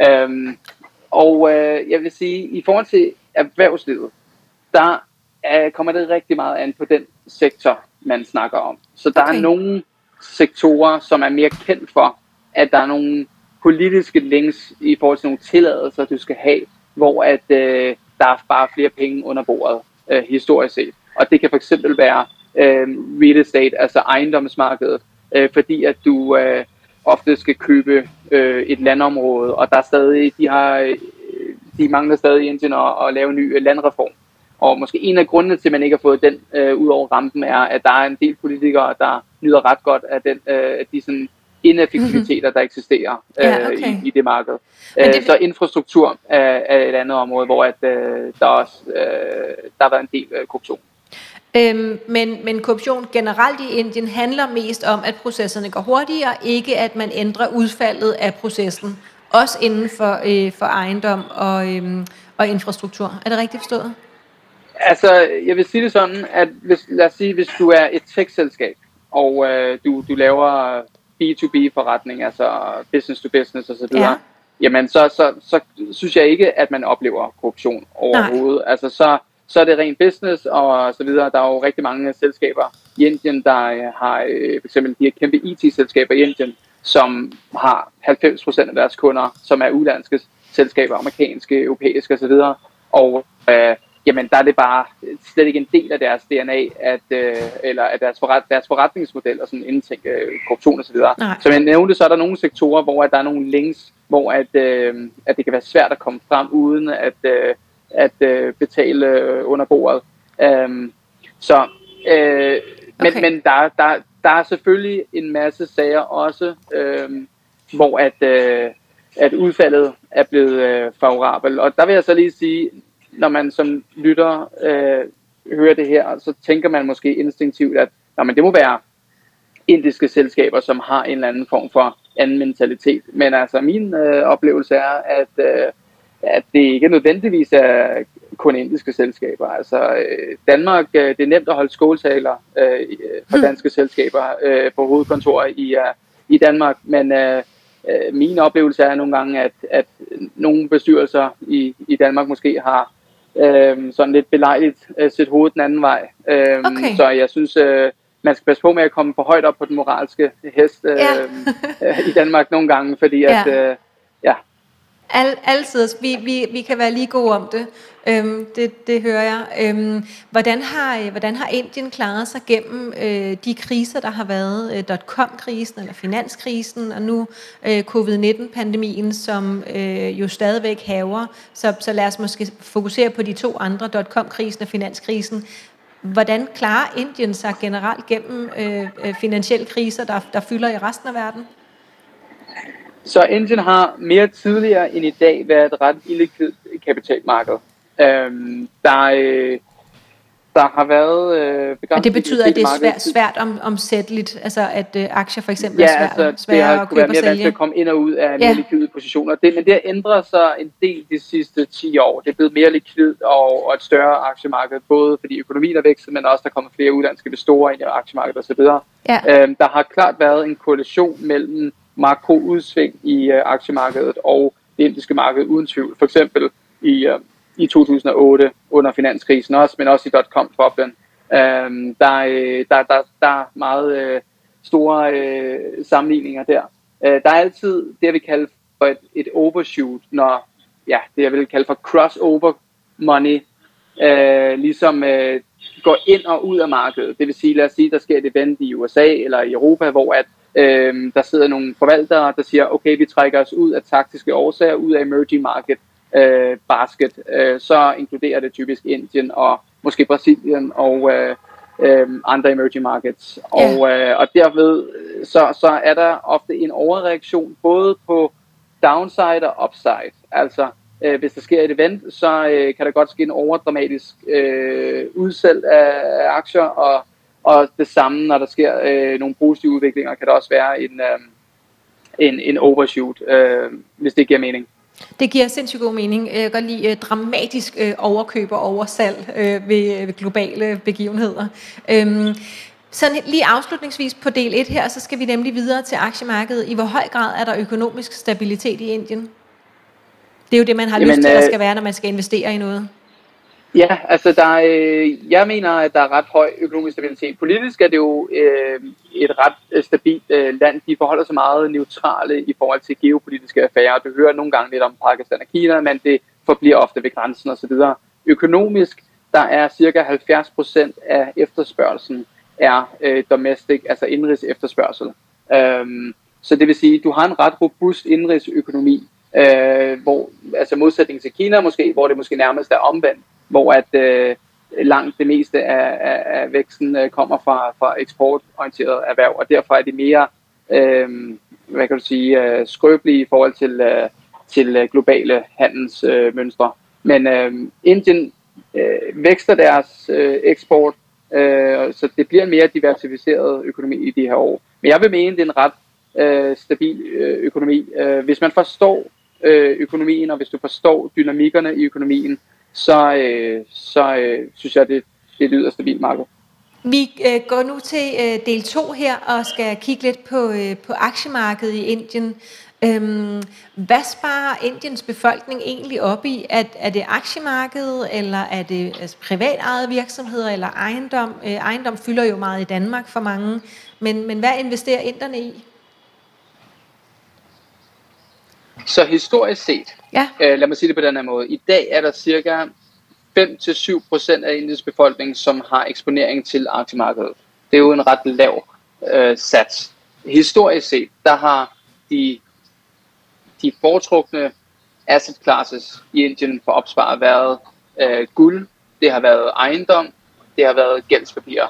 Øhm, og øh, jeg vil sige, i forhold til erhvervslivet, der øh, kommer det rigtig meget an på den sektor, man snakker om. Så der Okay. er nogle sektorer, som er mere kendt for, at der er nogle politiske links i forhold til nogle tilladelser, du skal have, hvor at øh, der er bare flere penge under bordet, øh, historisk set. Og det kan fx være øh, real estate, altså ejendomsmarkedet, øh, fordi at du øh, ofte skal købe øh, et landområde, og der er stadig, de har, øh, de mangler stadig Indien at, at lave en ny øh, landreform. Og måske en af grundene til, at man ikke har fået den øh, ud over rampen, er, at der er en del politikere, der nyder ret godt af den, øh, de sådan ineffektiviteter, der eksisterer øh, Ja, okay. i, i det marked. Men Øh, det- Så infrastruktur er, er et andet område, hvor at, øh, der, også, øh, der har været en del øh, korruption. Øhm, men, men korruption generelt i Indien handler mest om, at processerne går hurtigere, ikke at man ændrer udfaldet af processen, også inden for, øh, for ejendom og, øhm, og infrastruktur. Er det rigtigt forstået? Altså, jeg vil sige det sådan, at hvis, lad os sige, hvis du er et tech-selskab, og øh, du, du laver B2B-forretning, altså business to business osv., ja. jamen så, så, så synes jeg ikke, at man oplever korruption overhovedet. Nej. Altså så, så er det rent business og så videre. Der er jo rigtig mange selskaber i Indien, der øh, har øh, for eksempel de her kæmpe IT-selskaber i Indien, som har 90% af deres kunder, som er udlandske selskaber, amerikanske, europæiske osv. Og øh, jamen der er det bare slet ikke en del af deres DNA, at, øh, eller af deres, forret, deres forretningsmodel og sådan indtænke øh, korruption osv. Som jeg nævnte, så er der nogle sektorer, hvor at der er nogle links, hvor at, øh, at det kan være svært at komme frem uden at, øh, at øh, betale øh, under bordet. Um, så, øh, men, okay. men der, der, der er selvfølgelig en masse sager også, øh, hvor at, øh, at udfaldet er blevet øh, favorabelt. Og der vil jeg så lige sige, når man som lytter øh, hører det her, så tænker man måske instinktivt, at nej, men det må være indiske selskaber, som har en eller anden form for anden mentalitet. Men altså min øh, oplevelse er, at, øh, at det ikke nødvendigvis er kun indiske selskaber. Altså øh, Danmark, øh, det er nemt at holde skåltaler øh, for hmm. danske selskaber øh, på hovedkontor i, uh, i Danmark, men øh, øh, min oplevelse er nogle gange, at, at nogle bestyrelser i, i Danmark måske har øh, sådan lidt belejligt øh, set hovedet den anden vej. Øh, okay. Så jeg synes, øh, man skal passe på med at komme for højt op på den moralske hest øh, ja. øh, i Danmark nogle gange, fordi at, ja. Øh, ja. Al, altid. Vi, vi, vi kan være lige gode om det. Øhm, det, det hører jeg. Øhm, hvordan, har, øh, hvordan har Indien klaret sig gennem øh, de kriser, der har været? Øh, .com-krisen eller finanskrisen, og nu øh, covid-19-pandemien, som øh, jo stadigvæk haver. Så, så lad os måske fokusere på de to andre, .com-krisen og finanskrisen. Hvordan klarer Indien sig generelt gennem øh, øh, finansielle kriser, der, der fylder i resten af verden? Så Indien har mere tidligere end i dag været et ret illikvidt kapitalmarked. Øhm, der, øh, der har været øh, det betyder, at det er svært, svært om, omsætteligt, altså at øh, aktier for eksempel ja, er svært, altså, svært det har at købe være mere vanskeligt at komme ind og ud af ja. mere likvide positioner. Det, men det har ændret sig en del de sidste 10 år. Det er blevet mere likvidt og, og et større aktiemarked, både fordi økonomien er vækset, men også der kommer flere udlandske investorer ind i aktiemarkedet osv. Ja. Øhm, der har klart været en koalition mellem makroudsving i øh, aktiemarkedet og det indiske marked uden tvivl. For eksempel i, øh, i 2008 under finanskrisen også, men også i dot-com-boblen. Øh, der, øh, der, der, der er meget øh, store øh, sammenligninger der. Øh, der er altid det, vi kalder for et, et overshoot, når ja, det jeg vil kalde for crossover money, øh, ligesom øh, går ind og ud af markedet. Det vil sige, lad os sige, der sker et event i USA eller i Europa, hvor at øh, der sidder nogle forvaltere, der siger, okay, vi trækker os ud af taktiske årsager, ud af emerging market øh, basket, øh, så inkluderer det typisk Indien og måske Brasilien og øh, øh, andre emerging markets. Yeah. Og, øh, og derved så, så er der ofte en overreaktion både på downside og upside. Altså øh, hvis der sker et event, så øh, kan der godt ske en overdramatisk øh, udsalg af aktier, og, og det samme, når der sker øh, nogle positive udviklinger, kan der også være en, øh, en, en overshoot, øh, hvis det giver mening. Det giver sindssygt god mening. Jeg kan godt lide uh, dramatisk uh, overkøb og oversalg ved, globale begivenheder. Um, sådan lige afslutningsvis på del 1 her, så skal vi nemlig videre til aktiemarkedet. I hvor høj grad er der økonomisk stabilitet i Indien? Det er jo det, man har Jamen, lyst til, at der skal være, når man skal investere i noget. Ja, altså der øh, jeg mener, at der er ret høj økonomisk stabilitet. Politisk er det jo øh, et ret øh, stabilt øh, land. De forholder sig meget neutrale i forhold til geopolitiske affærer. Du hører nogle gange lidt om Pakistan og Kina, men det forbliver ofte ved grænsen osv. Økonomisk, der er cirka 70 procent af efterspørgselen er øh, domestic, altså indrigs efterspørgsel. Øhm, så det vil sige, at du har en ret robust indrigsøkonomi, øh, hvor, altså modsætning til Kina måske, hvor det måske nærmest er omvendt hvor at øh, langt det meste af, af, af væksten øh, kommer fra, fra eksportorienteret erhverv, og derfor er de mere, øh, hvad kan du sige, øh, skrøbelige i forhold til, øh, til øh, globale handelsmønstre. Øh, Men øh, Indien øh, vækster deres øh, eksport, øh, så det bliver en mere diversificeret økonomi i de her år. Men jeg vil mene, det er en ret øh, stabil øh, økonomi. Øh, hvis man forstår øh, økonomien, og hvis du forstår dynamikkerne i økonomien, så, øh, så øh, synes jeg, det, det er et yderst stabilt marked. Vi øh, går nu til øh, del 2 her og skal kigge lidt på, øh, på aktiemarkedet i Indien. Øhm, hvad sparer Indiens befolkning egentlig op i? Er, er det aktiemarkedet, eller er det altså, privatejede virksomheder, eller ejendom? Øh, ejendom fylder jo meget i Danmark for mange, men, men hvad investerer inderne i? Så historisk set, ja. øh, lad mig sige det på den her måde, i dag er der cirka 5-7% af Indiens befolkning, som har eksponering til aktiemarkedet. Det er jo en ret lav øh, sats. Historisk set, der har de, de foretrukne asset classes i Indien for opspar været øh, guld, det har været ejendom, det har været gældspapirer.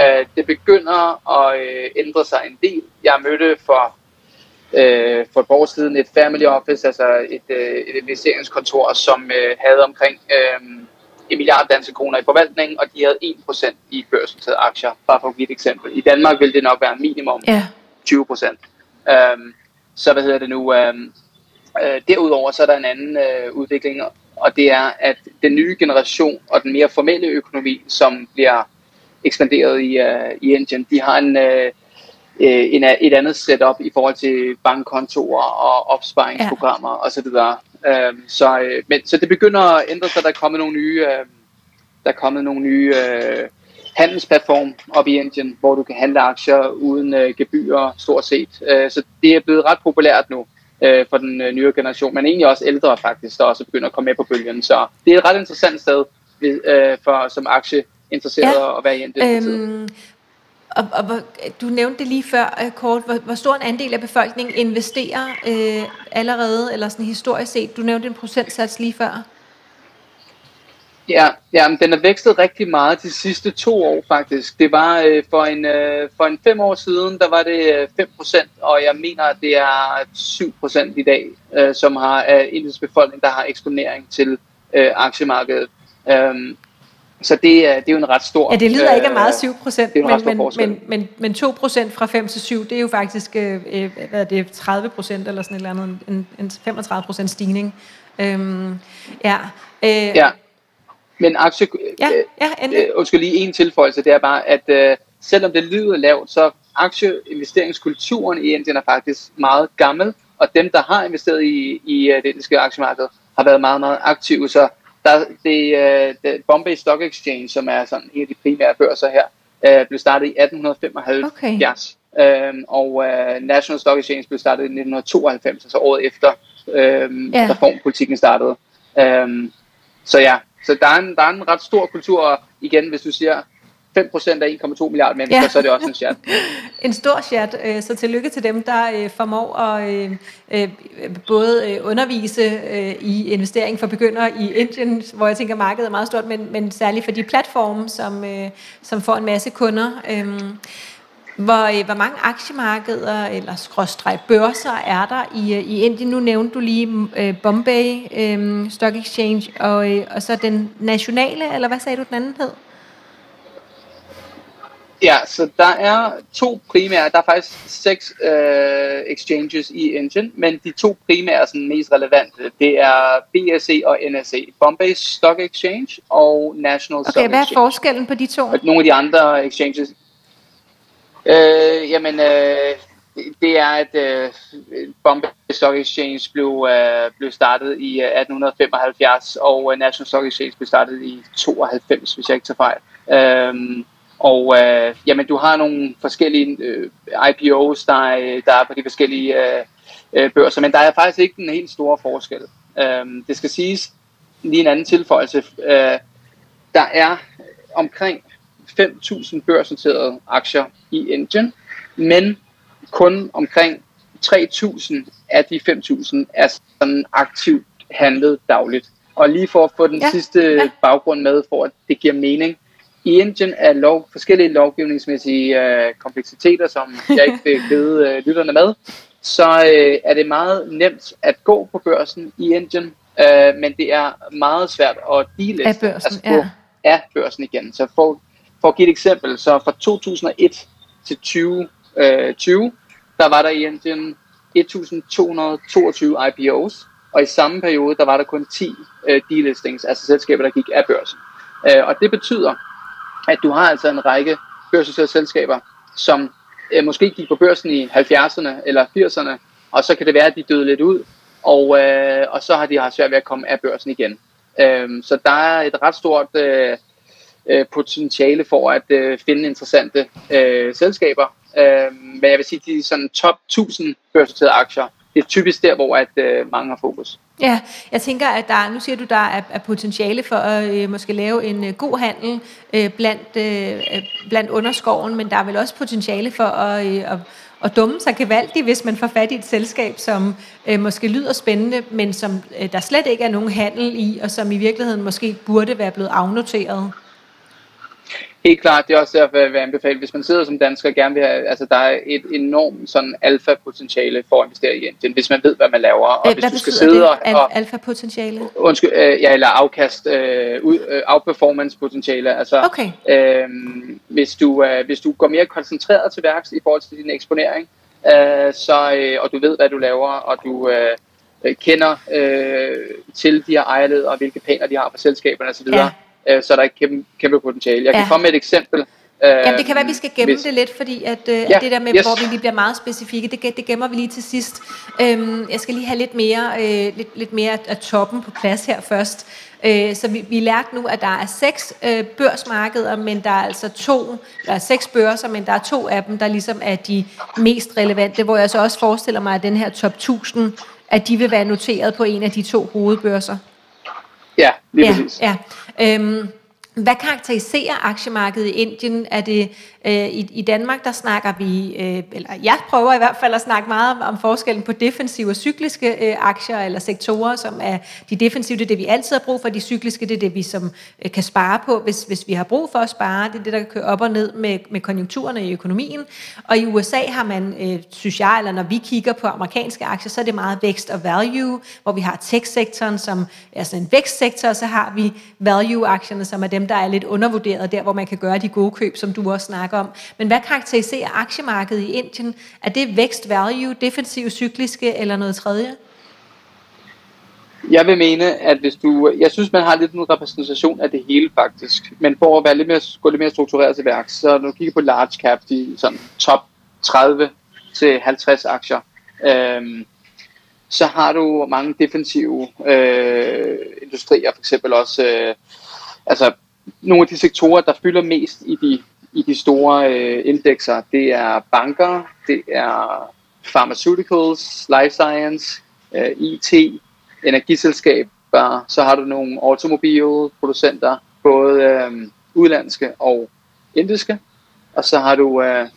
Øh, det begynder at øh, ændre sig en del. Jeg mødte for øh, for et par år siden et family office, altså et, øh, et investeringskontor, som øh, havde omkring øh, en milliard danske kroner i forvaltning, og de havde 1% i børsnoterede aktier, bare for at give et eksempel. I Danmark vil det nok være minimum ja. 20%. Um, så hvad hedder det nu? Um, uh, derudover så er der en anden uh, udvikling, og det er, at den nye generation og den mere formelle økonomi, som bliver ekspanderet i, uh, i Indien, de har en, uh, en, et andet setup i forhold til bankkontorer og opsparingsprogrammer ja. osv. Um, så, uh, men, så det begynder at ændre sig, der er kommet nogle nye, uh, der er kommet nogle nye uh, handelsplatform op i Indien, hvor du kan handle aktier uden uh, gebyrer stort set. Uh, så det er blevet ret populært nu uh, for den uh, nye generation, men egentlig også ældre faktisk, der også begynder at komme med på bølgen. Så det er et ret interessant sted uh, for som aktieinteresseret ja. at være i Indien. Øhm, og, og du nævnte det lige før øh, kort, hvor, hvor stor en andel af befolkningen investerer øh, allerede, eller sådan historisk set. Du nævnte en procentsats lige før. Ja, ja men den er vækstet rigtig meget de sidste to år faktisk. Det var øh, for, en, øh, for en fem år siden, der var det øh, 5%, og jeg mener, at det er 7% i dag, øh, som har af øh, Indiens befolkning, der har eksponering til øh, aktiemarkedet. Um, så det er, det er jo en ret stor... Ja, det lyder øh, ikke af meget 7 procent, men, men, men, men, men 2 procent fra 5 til 7, det er jo faktisk øh, øh hvad er det, 30 procent eller sådan et eller andet, en, en 35 procent stigning. Øhm, ja, øh, ja, men aktie... Ja, ja, øh, undskyld lige en tilføjelse, det er bare, at øh, selvom det lyder lavt, så aktieinvesteringskulturen i Indien er faktisk meget gammel, og dem, der har investeret i, i øh, det indiske aktiemarked, har været meget, meget aktive, så der, det, uh, det, Bombay Stock Exchange, som er sådan en af de primære børser her, uh, blev startet i 1875. Okay. Um, og uh, National Stock Exchange blev startet i 1992, altså året efter um, yeah. reformpolitikken startede. Um, så ja, så der er, en, der er en ret stor kultur, og igen, hvis du siger 5% af 1,2 milliarder mennesker, ja. så er det også en chat. *laughs* en stor chat, øh, så tillykke til dem, der øh, formår at øh, både undervise i investering for begyndere i Indien, hvor jeg tænker, markedet er meget stort, men, men særligt for de platforme, som, som får en masse kunder. Øhm, hvor, hvor mange aktiemarkeder eller skråstreg børser er der i, i Indien? Nu nævnte du lige Bombay Stock Exchange, og, og så den nationale, eller hvad sagde du den anden hed? Ja, så der er to primære, der er faktisk seks øh, exchanges i Indien, men de to primære sådan mest relevante, det er BSE og NSE, Bombay Stock Exchange og National okay, Stock Exchange. Okay, hvad er forskellen på de to? Og nogle af de andre exchanges. Øh, jamen, øh, det er, at øh, Bombay Stock Exchange blev, øh, blev startet i 1875, øh, og øh, National Stock Exchange blev startet i 92, hvis jeg ikke tager fejl. Øh, og øh, jamen, du har nogle forskellige øh, IPOs, der er, der er på de forskellige øh, øh, børser, men der er faktisk ikke den helt store forskel. Øh, det skal siges, lige en anden tilføjelse, øh, der er omkring 5.000 børsnoterede aktier i Indien, men kun omkring 3.000 af de 5.000 er sådan aktivt handlet dagligt. Og lige for at få den ja. sidste ja. baggrund med, for at det giver mening, i Indien er lov, forskellige lovgivningsmæssige øh, kompleksiteter, som jeg ikke vil kede øh, lytterne med, så øh, er det meget nemt at gå på børsen i Indien, øh, men det er meget svært at deliste, af børsen, altså ja. af børsen igen. Så for, for at give et eksempel, så fra 2001 til 2020, øh, der var der i Indien 1222 IPOs, og i samme periode, der var der kun 10 øh, delistings, altså selskaber, der gik af børsen. Øh, og det betyder, at du har altså en række børsnoterede selskaber, som øh, måske gik på børsen i 70'erne eller 80'erne, og så kan det være, at de døde lidt ud, og, øh, og så har de haft svært ved at komme af børsen igen. Øh, så der er et ret stort øh, øh, potentiale for at øh, finde interessante øh, selskaber. Øh, men jeg vil sige, at de sådan top 1000 børsnoterede aktier, det er typisk der, hvor at, øh, mange har fokus. Ja, jeg tænker, at der, nu siger du, der er, er potentiale for at øh, måske lave en øh, god handel øh, blandt, øh, øh, blandt underskoven, men der er vel også potentiale for at, øh, at, at dumme sig gevaldigt, hvis man får fat i et selskab, som øh, måske lyder spændende, men som øh, der slet ikke er nogen handel i, og som i virkeligheden måske burde være blevet afnoteret. Helt klart, det er også derfor, jeg vil anbefale, hvis man sidder som dansker og gerne vil have, altså der er et enormt sådan alfa-potentiale for at investere i Indien, hvis man ved, hvad man laver. Og Æh, hvis hvad du skal sidde det? og, og alfa-potentiale? Undskyld, øh, ja, eller afkast, øh, ud, øh, outperformance-potentiale. Altså, okay. øh, hvis, du, øh, hvis du går mere koncentreret til værks i forhold til din eksponering, øh, så, øh, og du ved, hvad du laver, og du øh, kender øh, til de her ejerled, og hvilke planer de har for selskaberne osv., ja øh, så er der ikke kæmpe, kæmpe potentiale. Jeg ja. kan komme med et eksempel. Øh, Jamen det kan være, at vi skal gemme hvis, det lidt, fordi at, øh, ja, at det der med, yes. hvor vi lige bliver meget specifikke, det, det gemmer vi lige til sidst. Øhm, jeg skal lige have lidt mere, øh, lidt, lidt mere af toppen på plads her først. Øh, så vi, vi lærte nu, at der er seks øh, børsmarkeder, men der er altså to, der er seks børser, men der er to af dem, der ligesom er de mest relevante, hvor jeg så også forestiller mig, at den her top 1000, at de vil være noteret på en af de to hovedbørser. Ja, lige ja, præcis. Ja. Øhm, hvad karakteriserer aktiemarkedet i Indien? Er det Øh, i, i Danmark, der snakker vi, øh, eller jeg prøver i hvert fald at snakke meget om, om forskellen på defensive og cykliske øh, aktier eller sektorer, som er de defensive, det er det, vi altid har brug for, de cykliske, det er det, vi som kan spare på, hvis, hvis vi har brug for at spare. Det er det, der kan køre op og ned med, med konjunkturerne i økonomien. Og i USA har man, øh, synes jeg, eller når vi kigger på amerikanske aktier, så er det meget vækst og value, hvor vi har tech-sektoren, som er sådan en vækstsektor, og så har vi value-aktierne, som er dem, der er lidt undervurderet, der hvor man kan gøre de gode køb, som du også snakker om. Men hvad karakteriserer aktiemarkedet i Indien? Er det vækst, value, defensiv, cykliske eller noget tredje? Jeg vil mene, at hvis du... Jeg synes, man har lidt en repræsentation af det hele faktisk. Men for at være lidt mere, gå lidt mere struktureret til værks, så når du kigger på large cap, de sådan top 30 til 50 aktier, øhm, så har du mange defensive øh, industrier, for eksempel også øh, altså nogle af de sektorer, der fylder mest i de, i de store øh, indekser, det er banker, det er pharmaceuticals, life science, øh, IT, energiselskaber, så har du nogle automobilproducenter, både øh, udlandske og indiske, og så har du øh,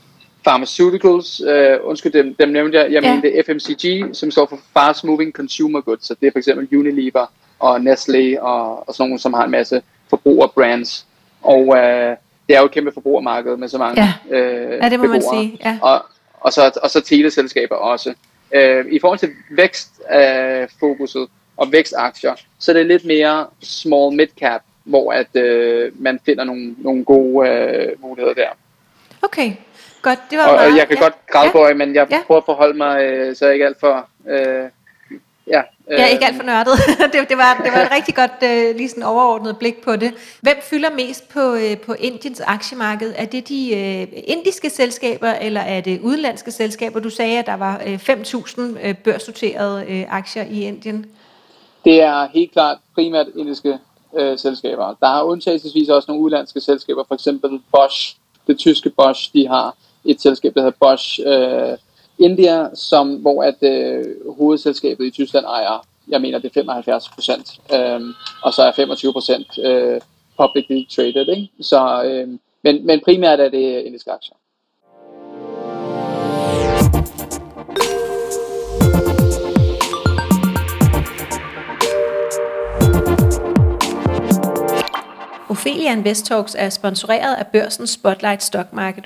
pharmaceuticals, øh, undskyld, dem, dem nævnte jeg, jeg ja. mente FMCG, som står for Fast Moving Consumer Goods, så det er for eksempel Unilever og Nestle og, og sådan nogle, som har en masse forbrugerbrands. Og øh, det er jo et kæmpe forbrugermarked med så mange ja. øh, Ja, det må beboere. man sige. Ja. Og, og, så, og så teleselskaber også. Øh, I forhold til vækstfokuset øh, og vækstaktier, så er det lidt mere small mid-cap, hvor at øh, man finder nogle, nogle gode øh, muligheder der. Okay, godt. Det var og, meget, og jeg kan ja. godt græde ja. på men jeg ja. prøver at forholde mig, øh, så jeg ikke alt for... Øh, Ja, ikke alt for nørdet. *laughs* det, det, var, det var et rigtig godt øh, lige sådan overordnet blik på det. Hvem fylder mest på, øh, på Indiens aktiemarked? Er det de øh, indiske selskaber, eller er det udenlandske selskaber? Du sagde, at der var øh, 5.000 øh, børsnoterede øh, aktier i Indien. Det er helt klart primært indiske øh, selskaber. Der er undtagelsesvis også nogle udlandske selskaber, for eksempel Bosch, det tyske Bosch, de har et selskab, der hedder Bosch øh, India, som, hvor at øh, hovedselskabet i Tyskland ejer, jeg mener det er 75 procent, øh, og så er 25 procent øh, publicly traded. Ikke? Så, øh, men, men primært er det indiske aktier. Ophelia Invest Talks er sponsoreret af børsens Spotlight Stock Market.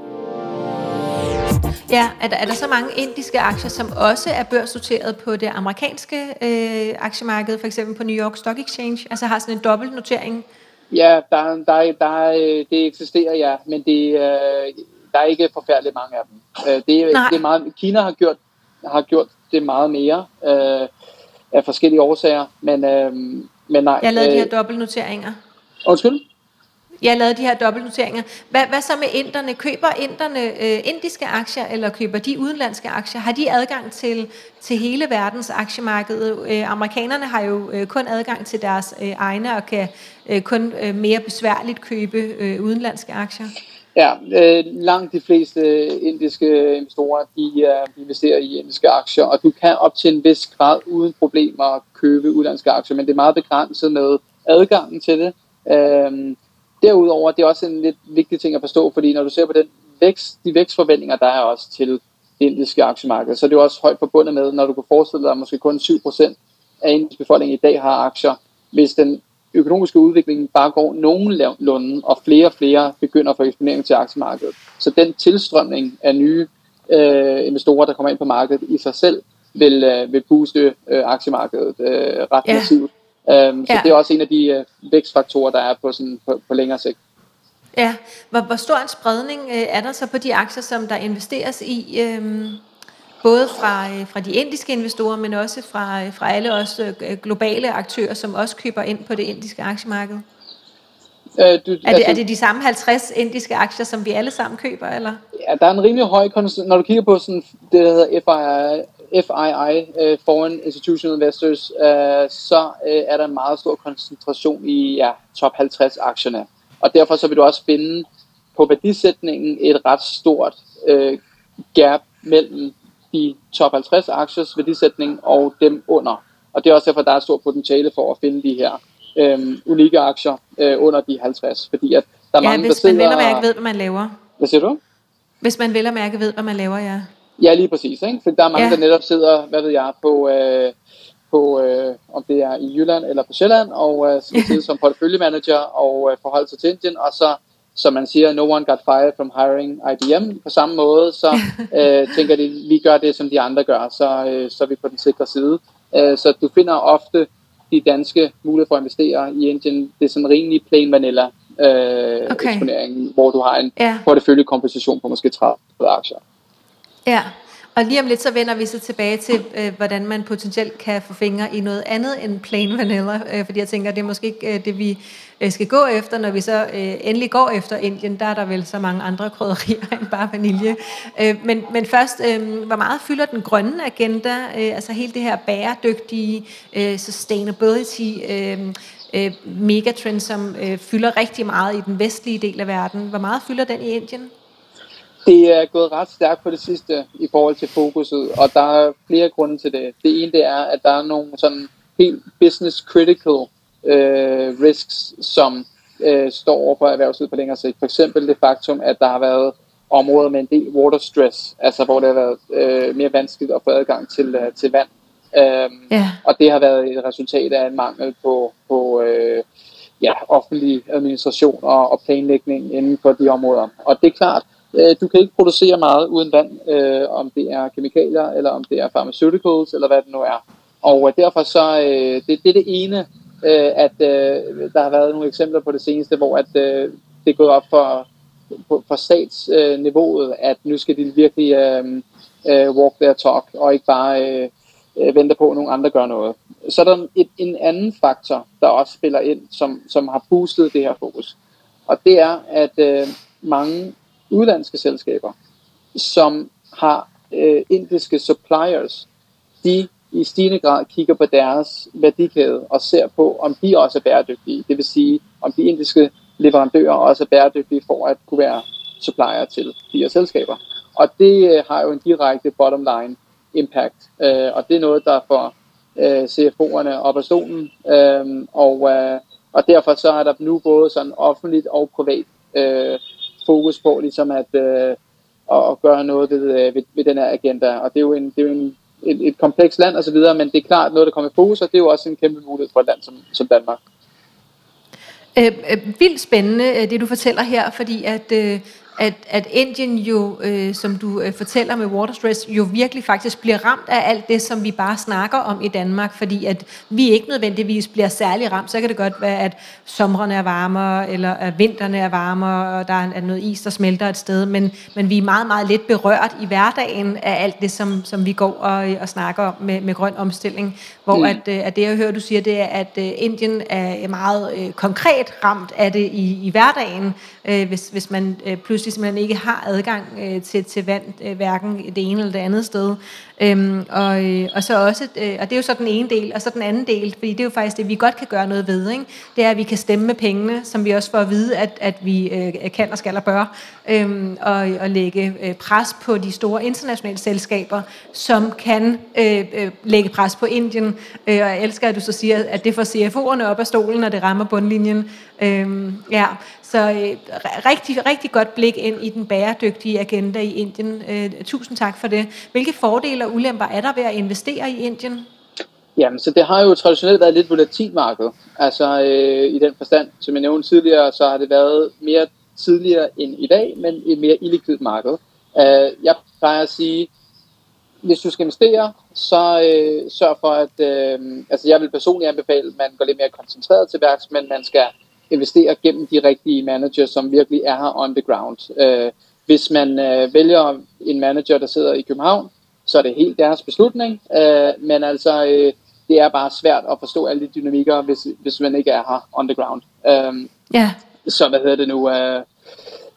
Ja, er der, er der så mange indiske aktier, som også er børsnoteret på det amerikanske øh, aktiemarked, for eksempel på New York Stock Exchange, altså har sådan en dobbeltnotering? Ja, der, der, der, det eksisterer, ja, men det, øh, der er ikke forfærdeligt mange af dem. Øh, det, er, det er meget, Kina har gjort, har gjort det meget mere øh, af forskellige årsager, men, øh, men nej. Jeg lavede øh, de her dobbeltnoteringer. Undskyld? Jeg lavede de her dobbeltnoteringer. Hvad, hvad så med inderne? Køber inderne øh, indiske aktier, eller køber de udenlandske aktier? Har de adgang til, til hele verdens aktiemarked? Øh, amerikanerne har jo øh, kun adgang til deres øh, egne, og kan øh, kun øh, mere besværligt købe øh, udenlandske aktier. Ja, øh, langt de fleste indiske investorer, de, øh, de investerer i indiske aktier, og du kan op til en vis grad uden problemer købe udenlandske aktier, men det er meget begrænset med adgangen til det. Øh, Derudover, det er også en lidt vigtig ting at forstå, fordi når du ser på den vækst, de vækstforventninger, der er også til det indiske aktiemarked, så er det jo også højt forbundet med, når du kan forestille dig, at måske kun 7% af indisk befolkning i dag har aktier. Hvis den økonomiske udvikling bare går nogenlunde, og flere og flere begynder at få eksponering til aktiemarkedet. Så den tilstrømning af nye øh, investorer, der kommer ind på markedet i sig selv, vil, øh, vil booste øh, aktiemarkedet øh, ret ja. massivt. Um, så ja. det er også en af de uh, vækstfaktorer, der er på, sådan, på, på længere sigt. Ja, hvor, hvor stor en spredning uh, er der så på de aktier, som der investeres i, um, både fra, uh, fra de indiske investorer, men også fra, uh, fra alle os uh, globale aktører, som også køber ind på det indiske aktiemarked? Uh, du, er, det, altså, er det de samme 50 indiske aktier, som vi alle sammen køber, eller? Ja, der er en rimelig høj når du kigger på sådan, det, der hedder FII, øh, Foreign Institutional Investors, uh, så uh, er der en meget stor koncentration i ja, top 50 aktierne. Og derfor så vil du også finde på værdisætningen et ret stort uh, gap mellem de top 50 aktiers værdisætning og dem under. Og det er også derfor, der er stor potentiale for at finde de her um, unikke aktier uh, under de 50. Fordi at der er ja, mange, hvis der man vel og mærke ved, hvad man laver. Hvad siger du? Hvis man vel og mærke ved, hvad man laver, ja. Ja, lige præcis. Ikke? For der er mange, ja. der netop sidder, hvad ved jeg, på, øh, på øh, om det er i Jylland eller på Sjælland, og øh, skal *laughs* sidde som porteføljemanager og øh, forholde sig til Indien, og så, som man siger, no one got fired from hiring IBM. På samme måde, så *laughs* øh, tænker de, vi gør det, som de andre gør, så, øh, så er vi på den sikre side. Øh, så du finder ofte de danske muligheder for at investere i Indien, det er sådan rimelig plain vanilla øh, okay. eksponering, hvor du har en ja. porteføljekomposition på måske 30 aktier. Ja, og lige om lidt så vender vi så tilbage til, øh, hvordan man potentielt kan få fingre i noget andet end plain vanilla, øh, fordi jeg tænker, det er måske ikke øh, det, vi øh, skal gå efter, når vi så øh, endelig går efter Indien. Der er der vel så mange andre krydderier *laughs* end bare vanilje. Øh, men, men først, øh, hvor meget fylder den grønne agenda, øh, altså hele det her bæredygtige øh, sustainability, øh, øh, megatrend, som øh, fylder rigtig meget i den vestlige del af verden. Hvor meget fylder den i Indien? Det er gået ret stærkt på det sidste i forhold til fokuset, og der er flere grunde til det. Det ene det er, at der er nogle sådan helt business critical øh, risks, som øh, står over for erhvervslivet på længere sigt. For eksempel det faktum, at der har været områder med en del water stress, altså hvor det har været øh, mere vanskeligt at få adgang til, øh, til vand. Øhm, yeah. Og det har været et resultat af en mangel på, på øh, ja, offentlig administration og, og planlægning inden for de områder. Og det er klart, Øh, du kan ikke producere meget uden vand, øh, om det er kemikalier, eller om det er pharmaceuticals, eller hvad det nu er. Og øh, derfor så, øh, det, det er det ene, øh, at øh, der har været nogle eksempler på det seneste, hvor at, øh, det er gået op for, for statsniveauet, øh, at nu skal de virkelig øh, øh, walk their talk, og ikke bare øh, øh, vente på, at nogle andre gør noget. Så er der et, en anden faktor, der også spiller ind, som, som har boostet det her fokus. Og det er, at øh, mange udlandske selskaber, som har øh, indiske suppliers, de i stigende grad kigger på deres værdikæde og ser på, om de også er bæredygtige. Det vil sige, om de indiske leverandører også er bæredygtige for at kunne være supplier til de her selskaber. Og det øh, har jo en direkte bottom line impact, øh, og det er noget, der får øh, CFO'erne op af stolen, øh, og, øh, og derfor så er der nu både sådan offentligt og privat øh, fokus på ligesom at, øh, at gøre noget ved, øh, ved, ved den her agenda. Og det er jo, en, det er jo en, et, et komplekst land osv., men det er klart noget, der kommer i fokus, og det er jo også en kæmpe mulighed for et land som, som Danmark. Øh, øh vildt spændende, øh, det du fortæller her, fordi at øh, at, at Indien jo, øh, som du øh, fortæller med water stress, jo virkelig faktisk bliver ramt af alt det, som vi bare snakker om i Danmark, fordi at vi ikke nødvendigvis bliver særlig ramt. Så kan det godt være, at somrene er varmere, eller at vinterne er varmere, og der er noget is, der smelter et sted, men, men vi er meget, meget lidt berørt i hverdagen af alt det, som, som vi går og, og snakker om med, med grøn omstilling. Hvor mm. at, øh, at det, jeg hører, du siger, det er, at øh, Indien er meget øh, konkret ramt af det i, i hverdagen, øh, hvis, hvis man øh, pludselig simpelthen ikke har adgang øh, til, til vand, øh, hverken det ene eller det andet sted. Øhm, og, øh, og så også, øh, og det er jo så den ene del, og så den anden del, fordi det er jo faktisk det, vi godt kan gøre noget ved, ikke? det er, at vi kan stemme med pengene, som vi også får at vide, at, at vi øh, kan og skal og bør, øhm, og, og lægge øh, pres på de store internationale selskaber, som kan øh, øh, lægge pres på Indien, øh, og jeg elsker, at du så siger, at det får CFO'erne op af stolen, når det rammer bundlinjen. Øhm, ja, så øh, rigtig, rigtig godt blik ind i den bæredygtige agenda i Indien. Øh, tusind tak for det. Hvilke fordele og ulemper er der ved at investere i Indien? Jamen, så det har jo traditionelt været lidt volatilt marked. Altså øh, i den forstand, som jeg nævnte tidligere, så har det været mere tidligere end i dag, men et mere illikvidt marked. Øh, jeg plejer at sige, hvis du skal investere, så øh, sørg for, at øh, altså jeg vil personligt anbefale, at man går lidt mere koncentreret til værks, men man skal investere gennem de rigtige managers, som virkelig er her on the ground. Øh, hvis man øh, vælger en manager, der sidder i København, så er det helt deres beslutning, øh, men altså øh, det er bare svært at forstå alle de dynamikker, hvis, hvis man ikke er her on the ground. Øh, ja. Så hvad hedder det nu? Øh,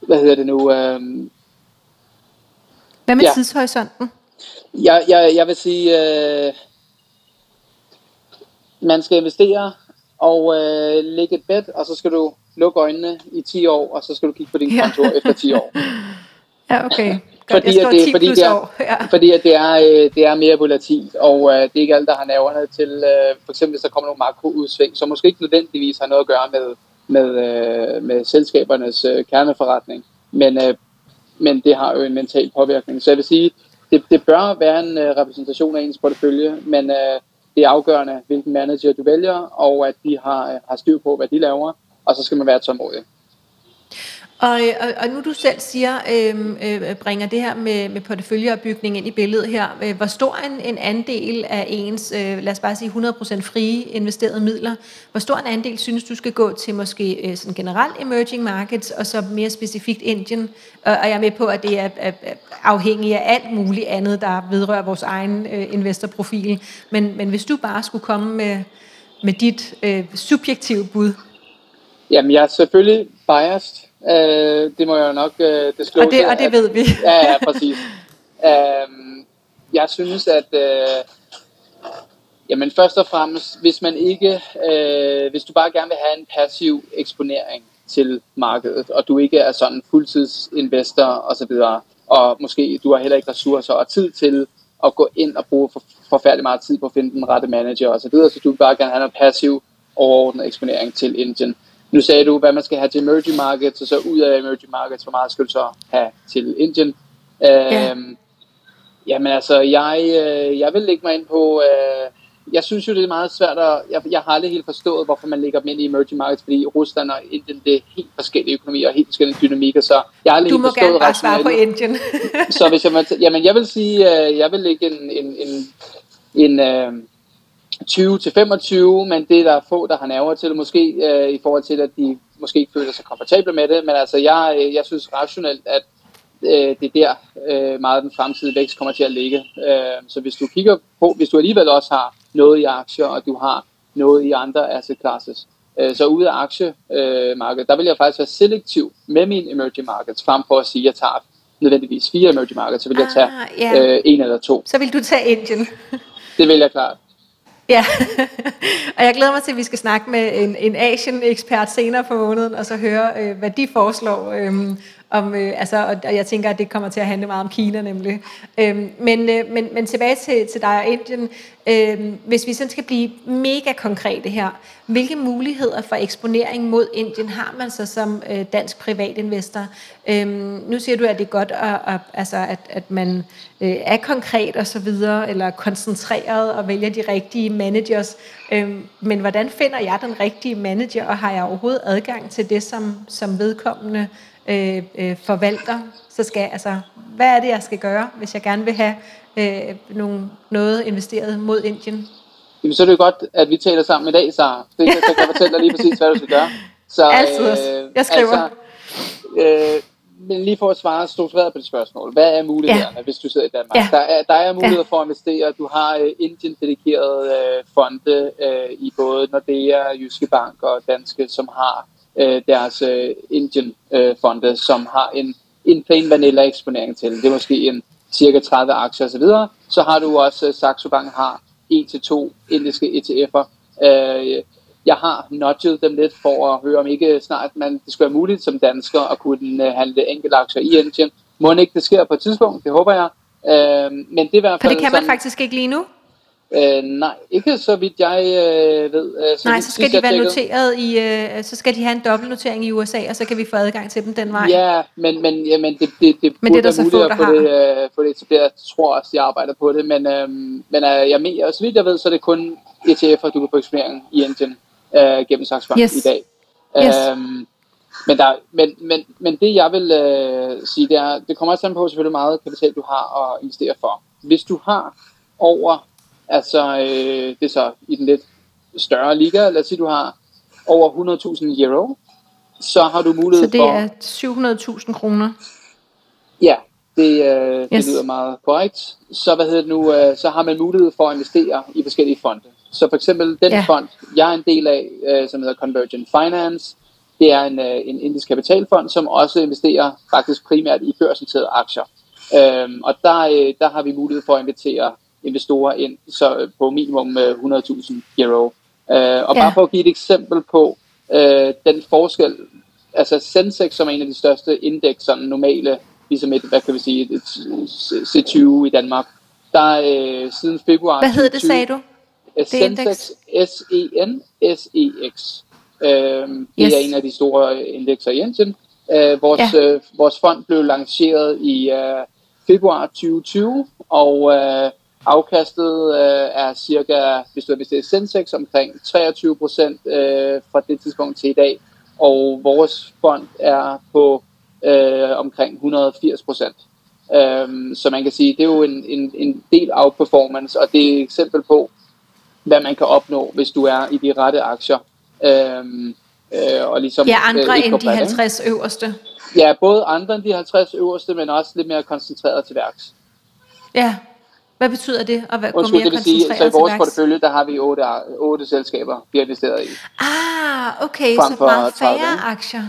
hvad hedder det nu? Øh, hvad med ja. tidshorisonten? Jeg, jeg, jeg vil sige, øh, man skal investere og øh, lægge et bed, og så skal du lukke øjnene i 10 år, og så skal du kigge på din konto ja. efter 10 år. *laughs* ja, okay. Godt, fordi, at det, fordi, det er, *laughs* ja. fordi at det er, øh, det er mere volatilt, og øh, det er ikke alle, der har nerverne til, øh, for eksempel hvis der kommer nogle makroudsving, som måske ikke nødvendigvis har noget at gøre med, med, øh, med selskabernes øh, kerneforretning, men, øh, men det har jo en mental påvirkning. Så jeg vil sige, det, det bør være en øh, repræsentation af ens portefølje, men øh, det er afgørende, hvilken manager du vælger, og at de har, har styr på, hvad de laver, og så skal man være tålmodig. Og, og, og nu du selv siger, øh, øh, bringer det her med, med porteføljeopbygning ind i billedet her. Øh, hvor stor en, en andel af ens, øh, lad os bare sige 100% frie investerede midler, hvor stor en andel synes du skal gå til måske øh, sådan generelt emerging markets, og så mere specifikt Indien? Og, og jeg er med på, at det er, er, er afhængigt af alt muligt andet, der vedrører vores egen øh, investorprofil. Men, men hvis du bare skulle komme med, med dit øh, subjektive bud? Jamen jeg er selvfølgelig biased Øh, det må jeg jo nok øh, disclose. Og det, og det ved vi. ja, ja, præcis. *laughs* øh, jeg synes, at øh, jamen først og fremmest, hvis man ikke, øh, hvis du bare gerne vil have en passiv eksponering til markedet, og du ikke er sådan fuldtidsinvestor og så videre, og måske du har heller ikke ressourcer og tid til at gå ind og bruge for, forfærdelig meget tid på at finde den rette manager og så videre, så du vil bare gerne have noget passiv overordnet eksponering til Indien. Nu sagde du, hvad man skal have til emerging markets, og så ud af emerging markets, hvor meget skal du så have til Indien? Ja. Øhm, jamen altså, jeg, øh, jeg vil lægge mig ind på, øh, jeg synes jo, det er meget svært at, jeg, jeg har aldrig helt forstået, hvorfor man lægger dem ind i emerging markets, fordi Rusland og Indien, det er helt forskellige økonomier og helt forskellige dynamikker, så jeg har aldrig du må forstået gerne bare svare på Indien. *laughs* så hvis jeg jamen jeg vil sige, øh, jeg vil lægge en, en, en, en øh, 20 til 25, men det er der få, der har nerver til måske, øh, i forhold til, at de måske ikke føler sig komfortable med det. Men altså, jeg, øh, jeg synes rationelt, at øh, det er der øh, meget af den fremtidige vækst kommer til at ligge. Øh, så hvis du kigger på, hvis du alligevel også har noget i aktier, og du har noget i andre asset classes, øh, så ude af aktiemarkedet, der vil jeg faktisk være selektiv med mine emerging markets, frem for at sige, at jeg tager nødvendigvis fire emerging markets, så vil jeg tage ah, yeah. øh, en eller to. Så vil du tage Indien? det vil jeg klart. Ja, *laughs* og jeg glæder mig til, at vi skal snakke med en, en Asian-ekspert senere på måneden, og så høre, øh, hvad de foreslår. Øh, om, øh, altså, og jeg tænker, at det kommer til at handle meget om Kina nemlig. Øhm, men, øh, men, men tilbage til, til dig og Indien. Øhm, hvis vi sådan skal blive mega konkrete her, hvilke muligheder for eksponering mod Indien har man så som øh, dansk privatinvestor? Øhm, nu siger du, at det er godt, at, at, altså, at, at man øh, er konkret og så videre, eller koncentreret og vælger de rigtige managers. Øhm, men hvordan finder jeg den rigtige manager, og har jeg overhovedet adgang til det, som, som vedkommende øh, øh, forvalter, så skal altså, hvad er det, jeg skal gøre, hvis jeg gerne vil have øh, nogle, noget investeret mod Indien? Jamen, så er det jo godt, at vi taler sammen i dag, så det, så kan jeg fortælle dig lige præcis, hvad du skal gøre. Så, *laughs* Altid. Øh, jeg skriver. Altså, øh, men lige for at svare struktureret på det spørgsmål. Hvad er mulighederne, ja. hvis du sidder i Danmark? Ja. Der, er, der er muligheder ja. for at investere. Du har uh, Indien-dedikerede uh, fonde uh, i både Nordea, Jyske Bank og Danske, som har uh, deres uh, Indien-fonde, som har en, en plain vanilla eksponering til. Det er måske en cirka 30 aktier osv. Så, så har du også, uh, Saxo Bank har 1-2 indiske ETF'er. Uh, jeg har nudget dem lidt for at høre, om ikke snart man, det skulle være muligt som dansker at kunne handle enkelte aktier i Indien. Må ikke det sker på et tidspunkt, det håber jeg. Øh, men det er i hvert fald For det kan man sådan, faktisk ikke lige nu? Øh, nej, ikke så vidt jeg øh, ved. Øh, så nej, så skal de være noteret i, øh, så skal de have en dobbeltnotering i USA, og så kan vi få adgang til dem den vej. Ja, men, men, ja, men det, det, det men det er der muligt at få det, øh, få det etableret. Jeg tror også, de arbejder på det, men, øh, men øh, jeg mener, så vidt jeg ved, så er det kun ETF'er, du kan få eksponering i Indien øh, gennem Saxo Bank yes. i dag. Yes. Øhm, men, der, men, men, men det jeg vil øh, sige, det er, det kommer også på selvfølgelig meget kapital, du har at investere for. Hvis du har over, altså øh, det er så i den lidt større liga, lad os sige, du har over 100.000 euro, så har du mulighed for... Så det er 700.000 kroner? Ja, det, øh, yes. det lyder meget korrekt. Så, hvad hedder det nu, øh, så har man mulighed for at investere i forskellige fonde. Så for eksempel den ja. fond, jeg er en del af, øh, som hedder Convergent Finance, det er en, øh, en indisk kapitalfond, som også investerer faktisk primært i børsnoterede aktier. Øhm, og der, øh, der har vi mulighed for at invitere investorer ind så på minimum øh, 100.000 euro. Øh, og ja. bare for at give et eksempel på øh, den forskel, altså Sensex, som er en af de største indeks, sådan normale, ligesom et, hvad kan vi sige, et C20 i Danmark, der øh, siden februar Hvad hedder det, sagde du? Sensex S-E-N-S-E-X. Øhm, det yes. er en af de store indekser i Indien. Øh, vores, ja. øh, vores fond blev lanceret i øh, februar 2020, og øh, afkastet øh, er cirka, hvis du har investeret i Sensex, omkring 23 procent øh, fra det tidspunkt til i dag. Og vores fond er på øh, omkring 180 procent. Um, så man kan sige, det er jo en, en, en del af performance, og det er et eksempel på, hvad man kan opnå, hvis du er i de rette aktier. Øhm, øh, og ligesom, ja, andre øh, end de 50 øverste. Ja, både andre end de 50 øverste, men også lidt mere koncentreret til værks. Ja, hvad betyder det at være Undskyld, mere det vil sige, så i vores portefølje, der har vi otte, otte selskaber, vi har investeret i. Ah, okay, så meget færre aktier.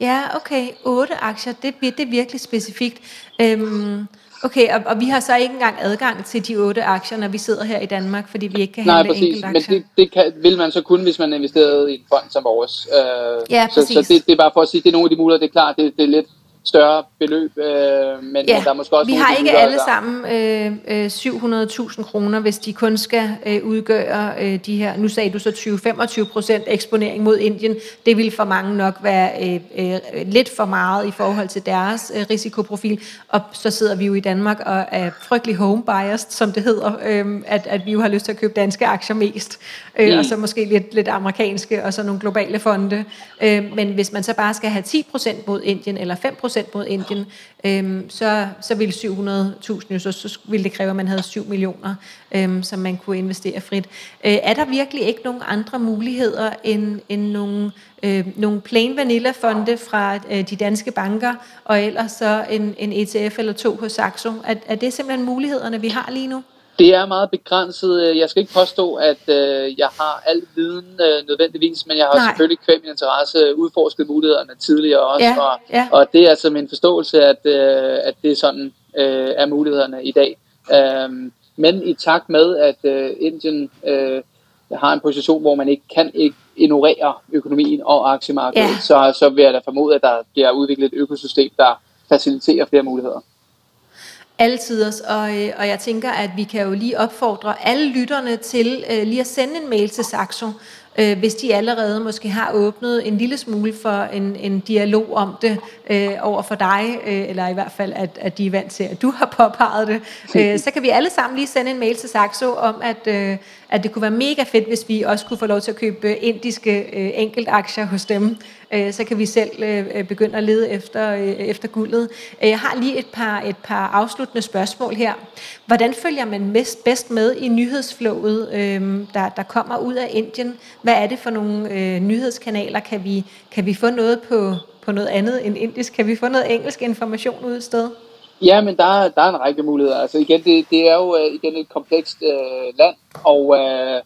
Ja, okay, otte aktier, det, det er virkelig specifikt. Øhm, Okay, og, og vi har så ikke engang adgang til de otte aktier, når vi sidder her i Danmark, fordi vi ikke kan handle Nej, præcis, men det, det kan, vil man så kun, hvis man investerer i en fond som vores. Øh, ja, præcis. Så, så det, det er bare for at sige, det er nogle af de muligheder, det er klart, det, det er lidt større beløb, øh, men ja, der er måske også vi har ikke alle sammen øh, øh, 700.000 kroner, hvis de kun skal øh, udgøre øh, de her, nu sagde du så 20-25 procent eksponering mod Indien, det vil for mange nok være øh, øh, lidt for meget i forhold til deres øh, risikoprofil, og så sidder vi jo i Danmark og er frygtelig home biased, som det hedder, øh, at, at vi jo har lyst til at købe danske aktier mest, øh, mm. og så måske lidt, lidt amerikanske, og så nogle globale fonde, øh, men hvis man så bare skal have 10 procent mod Indien, eller 5 procent procent mod Indien, øhm, så, så ville 700.000 jo, så, så ville det kræve, at man havde 7 millioner, øhm, som man kunne investere frit. Øh, er der virkelig ikke nogen andre muligheder end, end nogle, øh, nogle plain vanilla fonde fra øh, de danske banker, og ellers så en, en ETF eller to hos Saxo? Er, er det simpelthen mulighederne, vi har lige nu? Det er meget begrænset. Jeg skal ikke påstå, at øh, jeg har al viden øh, nødvendigvis, men jeg har Nej. selvfølgelig kvæm min interesse udforsket mulighederne tidligere også, ja, og, ja. og det er altså min forståelse, at, øh, at det er sådan øh, er mulighederne i dag. Um, men i takt med, at øh, Indien øh, har en position, hvor man ikke kan ikke ignorere økonomien og aktiemarkedet, ja. så, så vil jeg da formode, at der bliver udviklet et økosystem, der faciliterer flere muligheder. Altid også, og, øh, og jeg tænker, at vi kan jo lige opfordre alle lytterne til uh, lige at sende en mail til Saxo, uh, hvis de allerede måske har åbnet en lille smule for en, en dialog om det uh, over for dig, uh, eller i hvert fald, at, at de er vant til, at du har påpeget det. Uh, *laughs* så kan vi alle sammen lige sende en mail til Saxo om, at, uh, at det kunne være mega fedt, hvis vi også kunne få lov til at købe indiske uh, enkeltaktier hos dem øh, så kan vi selv øh, begynde at lede efter, øh, efter guldet. Øh, jeg har lige et par, et par afsluttende spørgsmål her. Hvordan følger man mest, bedst med i nyhedsflowet, der, der kommer ud af Indien? Hvad er det for nogle nyhedskanaler? Kan vi, kan vi få noget på, på noget andet end indisk? Kan vi få noget engelsk information ud et sted? Ja, men der, der er en række muligheder. Altså igen, det, det er jo igen et komplekst øh, land, og øh,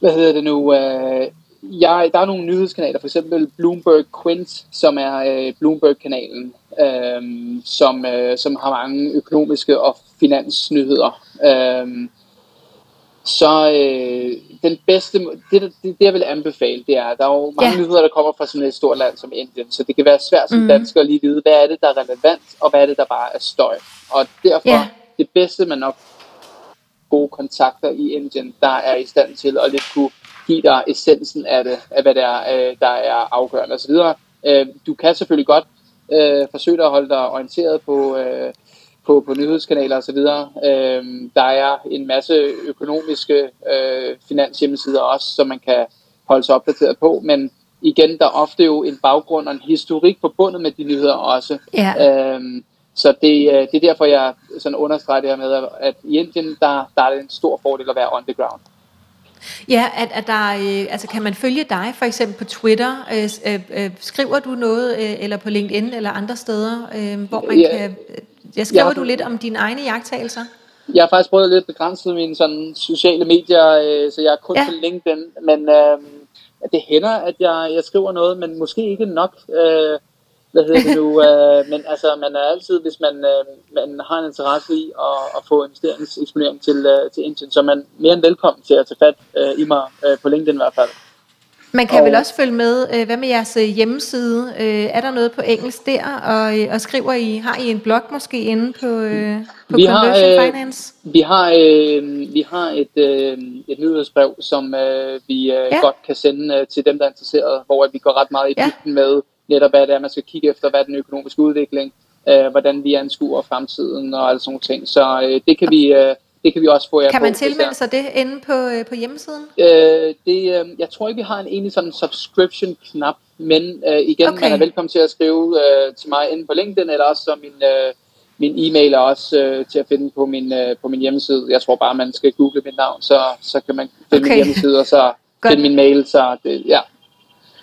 hvad hedder det nu? Øh, jeg, der er nogle nyhedskanaler, for eksempel Bloomberg Quint, som er uh, Bloomberg-kanalen, uh, som, uh, som har mange økonomiske og finansnyheder. Uh, så øh, den bedste, det, det, det jeg vil anbefale, det er, der er jo mange ja. nyheder, der kommer fra sådan et stort land som Indien, så det kan være svært som mm. dansker at lige vide, hvad er det, der er relevant, og hvad er det, der bare er støj. Og derfor, ja. det bedste man nok gode kontakter i Indien, der er i stand til at lidt kunne give dig essensen af det, af hvad det er, øh, der er afgørende osv. Øh, du kan selvfølgelig godt øh, forsøge at holde dig orienteret på øh, på, på nyhedskanaler osv. Øh, der er en masse økonomiske øh, finanshjemmesider også, som man kan holde sig opdateret på, men igen, der er ofte jo en baggrund og en historik forbundet med de nyheder også. Ja. Øhm, så det, øh, det er derfor, jeg sådan understreger det her med, at i Indien, der, der er det en stor fordel at være on the ground. Ja, at, at der, øh, altså kan man følge dig for eksempel på Twitter? Øh, øh, øh skriver du noget, øh, eller på LinkedIn eller andre steder, øh, hvor man ja, kan jeg skriver jeg, du lidt om dine egne jagttagelser? Jeg har faktisk prøvet lidt begrænset mine sådan, sociale medier, øh, så jeg er kun ja. på LinkedIn, men øh, det hænder, at jeg, jeg skriver noget, men måske ikke nok. Øh, hvad hedder det nu? *laughs* øh, men altså, man er altid, hvis man, øh, man har en interesse i at, at få investeringseksponering til, øh, til Indien, så er man mere end velkommen til at tage fat øh, i mig, øh, på LinkedIn i hvert fald. Man kan og, vel også følge med, øh, hvad med jeres øh, hjemmeside? Øh, er der noget på engelsk der, og, og skriver I, har I en blog måske inde på, på vi Conversion har, Finance? Vi har, øh, vi har et, øh, et nyhedsbrev, som øh, vi øh, ja. godt kan sende øh, til dem, der er interesseret, hvor vi går ret meget i dybden ja. med netop, hvad det er, man skal kigge efter, hvad den økonomiske udvikling, øh, hvordan vi anskuer fremtiden og alle sådan nogle ting. Så øh, det kan vi... Øh, det kan vi også få jer Kan man på, tilmelde sig det inde på, øh, på hjemmesiden? Øh, det, øh, jeg tror ikke, vi har en egentlig sådan subscription-knap, men øh, igen, okay. man er velkommen til at skrive øh, til mig inde på LinkedIn, eller også så min, øh, min e-mail er også øh, til at finde på min, øh, på min hjemmeside. Jeg tror bare, man skal google mit navn, så, så kan man finde okay. min hjemmeside, og så *laughs* finde min mail. Så det, ja.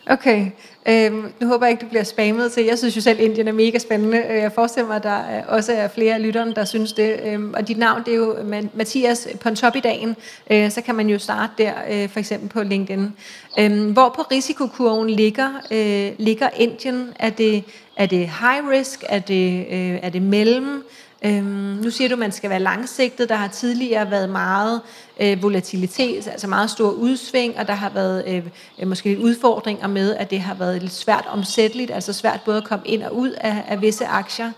Okay. Øhm, nu håber jeg ikke, du bliver spammet til. Jeg synes jo selv, Indien er mega spændende. Øh, jeg forestiller mig, at der øh, også er flere af lytterne, der synes det. Øhm, og dit navn, det er jo Mathias Pontoppidagen. i. Øh, så kan man jo starte der, øh, for eksempel på LinkedIn. Øhm, hvor på risikokurven ligger, øh, ligger Indien? Er det, er det high risk? Er det, øh, er det mellem? Øhm, nu siger du, at man skal være langsigtet. Der har tidligere været meget øh, volatilitet, altså meget store udsving, og der har været øh, øh, måske lidt udfordringer med, at det har været lidt svært omsætteligt, altså svært både at komme ind og ud af, af visse aktier.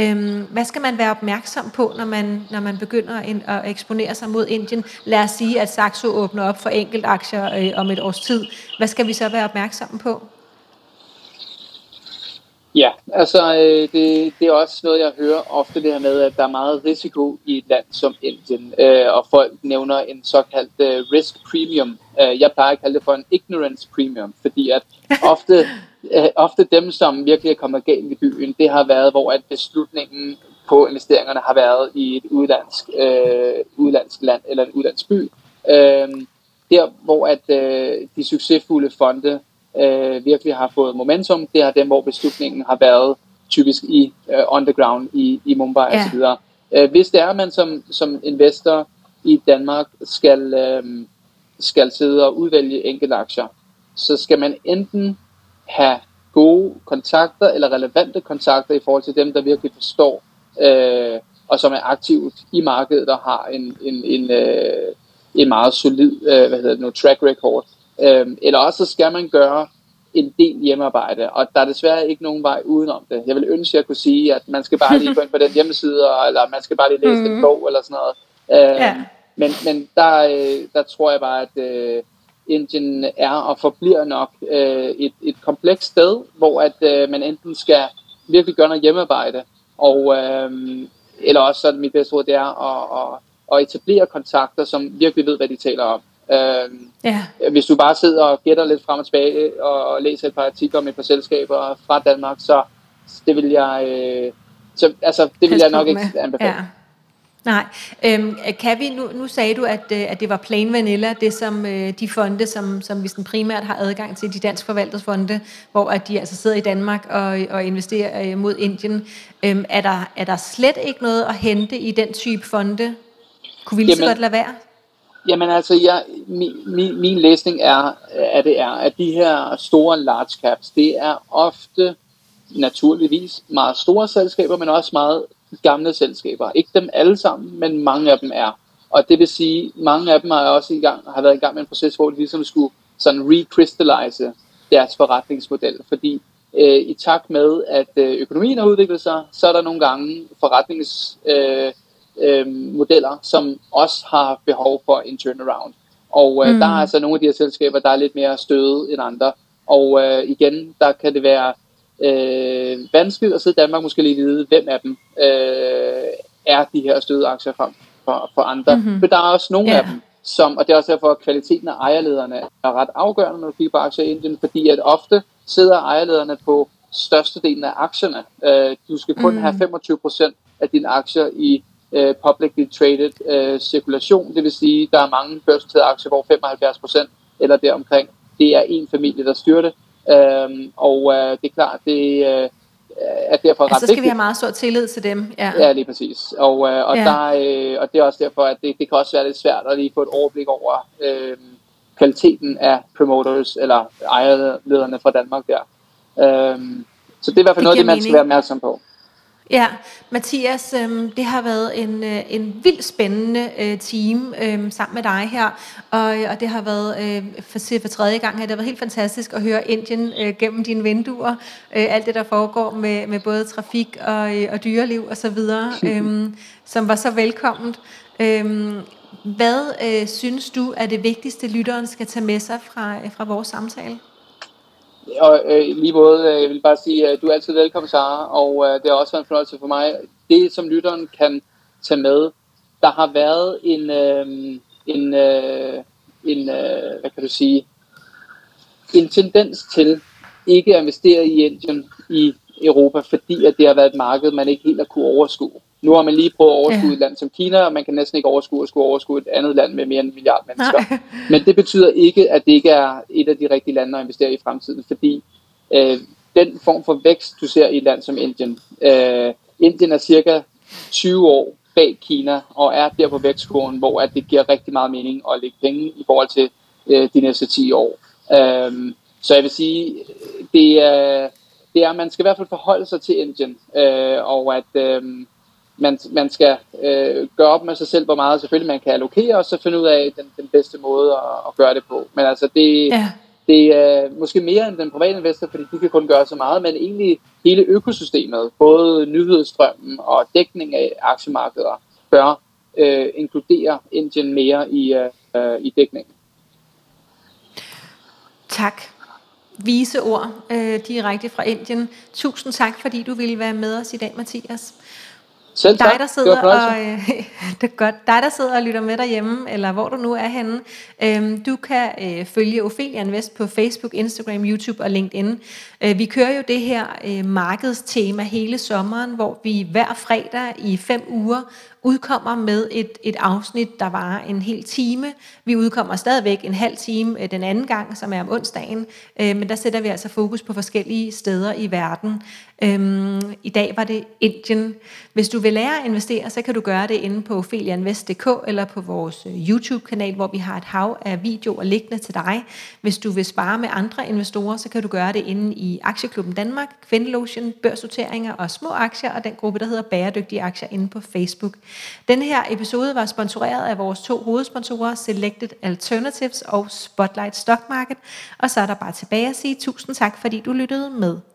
Øhm, hvad skal man være opmærksom på, når man, når man begynder at eksponere sig mod Indien? Lad os sige, at Saxo åbner op for enkelt aktier øh, om et års tid. Hvad skal vi så være opmærksomme på? Ja, altså øh, det, det er også noget, jeg hører ofte det her med, at der er meget risiko i et land som Indien, øh, og folk nævner en såkaldt øh, risk premium. Øh, jeg plejer at kalde det for en ignorance premium, fordi at *laughs* ofte, øh, ofte dem, som virkelig er kommet galt i byen, det har været, hvor at beslutningen på investeringerne har været i et udlandsk, øh, udlandsk land eller en udlandsk by. Øh, der, hvor at øh, de succesfulde fonde øh, virkelig har fået momentum, det er dem, hvor beslutningen har været typisk i øh, underground i, i Mumbai ja. osv. Øh, hvis det er, at man som, som investor i Danmark skal, øh, skal sidde og udvælge enkelte aktier, så skal man enten have gode kontakter eller relevante kontakter i forhold til dem, der virkelig forstår øh, og som er aktivt i markedet og har en, en, en, øh, en meget solid øh, hvad hedder det nu, track record Øh, eller også så skal man gøre en del hjemmearbejde, og der er desværre ikke nogen vej udenom det. Jeg vil ønske, at jeg kunne sige, at man skal bare lige gå ind på den hjemmeside, eller man skal bare lige læse mm. en bog, eller sådan noget. Øh, ja. Men, men der, øh, der tror jeg bare, at øh, Indien er og forbliver nok øh, et, et komplekst sted, hvor at øh, man enten skal virkelig gøre noget hjemmearbejde, og, øh, eller også så mit bedste ord, det er at, at, at etablere kontakter, som virkelig ved, hvad de taler om. Øhm, ja. Hvis du bare sidder og gætter lidt frem og tilbage og læser et par artikler om et par selskaber fra Danmark, så det vil jeg, øh, så, altså, det vil jeg nok ikke anbefale. Ja. Nej, øhm, kan vi, nu, nu sagde du, at, øh, at det var plain vanilla, det som øh, de fonde, som, som vi sådan primært har adgang til, de dansk forvaltede fonde, hvor at de altså sidder i Danmark og, og investerer øh, mod Indien. Øhm, er, der, er der slet ikke noget at hente i den type fonde? Kunne vi lige så godt lade være? Jamen altså, jeg, min, min, min læsning er, at det er, at de her store large caps, det er ofte naturligvis meget store selskaber, men også meget gamle selskaber. Ikke dem alle sammen, men mange af dem er. Og det vil sige, mange af dem har også i gang, har været i gang med en proces, hvor de ligesom skulle sådan recrystallize deres forretningsmodel. Fordi øh, i takt med, at øh, økonomien har udviklet sig, så er der nogle gange forretnings... øh, øh, modeller, som også har behov for en turnaround. Og øh, mm. der er altså nogle af de her selskaber, der er lidt mere støde end andre. Og øh, igen, der kan det være øh, vanskeligt at sidde i Danmark måske lige vide, hvem af dem øh, er de her støde aktier for, for, for andre. Mm-hmm. Men der er også nogle yeah. af dem, som, og det er også derfor, at kvaliteten af ejerlederne er ret afgørende, når du kigger på aktier i Indien, fordi at ofte sidder ejerlederne på størstedelen af aktierne. Øh, du skal kun mm. have 25% af dine aktier i øh, publicly traded øh, cirkulation, det vil sige, der er mange børsnoterede aktier, hvor 75% eller deromkring, det er en familie, der styrer det, Øhm, og øh, det er klart, det øh, er derfor ret altså, så skal vigtigt. vi have meget stor tillid til dem. Ja, ja lige præcis. Og, øh, og, ja. der, øh, og det er også derfor, at det, det kan også være lidt svært at lige få et overblik over øh, kvaliteten af promoters eller ejerlederne fra Danmark der. Øhm, så det er i hvert fald noget, det man skal være opmærksom på. Ja, Mathias, øh, det har været en, øh, en vildt spændende øh, team øh, sammen med dig her, og, og det har været øh, for, for tredje gang her, det har været helt fantastisk at høre Indien øh, gennem dine vinduer, øh, alt det der foregår med, med både trafik og, øh, og dyreliv og så videre, *laughs* øh, som var så velkomment. Øh, hvad øh, synes du er det vigtigste, lytteren skal tage med sig fra, fra vores samtale? Og øh, lige både, øh, jeg vil bare sige, at du er altid velkommen, Sara, og øh, det har også været en fornøjelse for mig. Det, som lytteren kan tage med, der har været en, øh, en, øh, en øh, hvad kan du sige, en tendens til ikke at investere i Indien i Europa, fordi at det har været et marked, man ikke helt har kunne overskue. Nu har man lige prøvet at overskue ja. et land som Kina, og man kan næsten ikke overskue at skulle overskue et andet land med mere end en milliard mennesker. Nej. Men det betyder ikke, at det ikke er et af de rigtige lande at investere i fremtiden, fordi øh, den form for vækst, du ser i et land som Indien, øh, Indien er cirka 20 år bag Kina, og er der på vækstkurven, hvor at det giver rigtig meget mening at lægge penge i forhold til øh, de næste 10 år. Øh, så jeg vil sige, det er, det er, man skal i hvert fald forholde sig til Indien, øh, og at... Øh, man, man skal øh, gøre op med sig selv, hvor meget selvfølgelig man kan allokere, og så finde ud af den, den bedste måde at, at gøre det på. Men altså, det, ja. det er måske mere end den private investor, fordi de kan kun gøre så meget, men egentlig hele økosystemet, både nyhedsstrømmen og dækning af aktiemarkeder, bør øh, inkludere Indien mere i, øh, i dækningen. Tak. Vise ord øh, direkte fra Indien. Tusind tak, fordi du ville være med os i dag, Mathias. Selv dig, der sidder og, øh, *laughs* det er godt. Dig, der sidder og lytter med derhjemme, eller hvor du nu er henne, øh, du kan øh, følge Ophelia Invest på Facebook, Instagram, YouTube og LinkedIn. Øh, vi kører jo det her øh, markedstema hele sommeren, hvor vi hver fredag i fem uger udkommer med et, et afsnit, der var en hel time. Vi udkommer stadigvæk en halv time øh, den anden gang, som er om onsdagen, øh, men der sætter vi altså fokus på forskellige steder i verden. Øhm, I dag var det Indien. Hvis du vil lære at investere, så kan du gøre det inde på felianvest.dk eller på vores øh, YouTube-kanal, hvor vi har et hav af videoer liggende til dig. Hvis du vil spare med andre investorer, så kan du gøre det inde i Aktieklubben Danmark, Kvindelotion, børsnoteringer og små aktier, og den gruppe, der hedder Bæredygtige Aktier inde på Facebook. Den her episode var sponsoreret af vores to hovedsponsorer, Selected Alternatives og Spotlight Stock Market. Og så er der bare tilbage at sige tusind tak, fordi du lyttede med.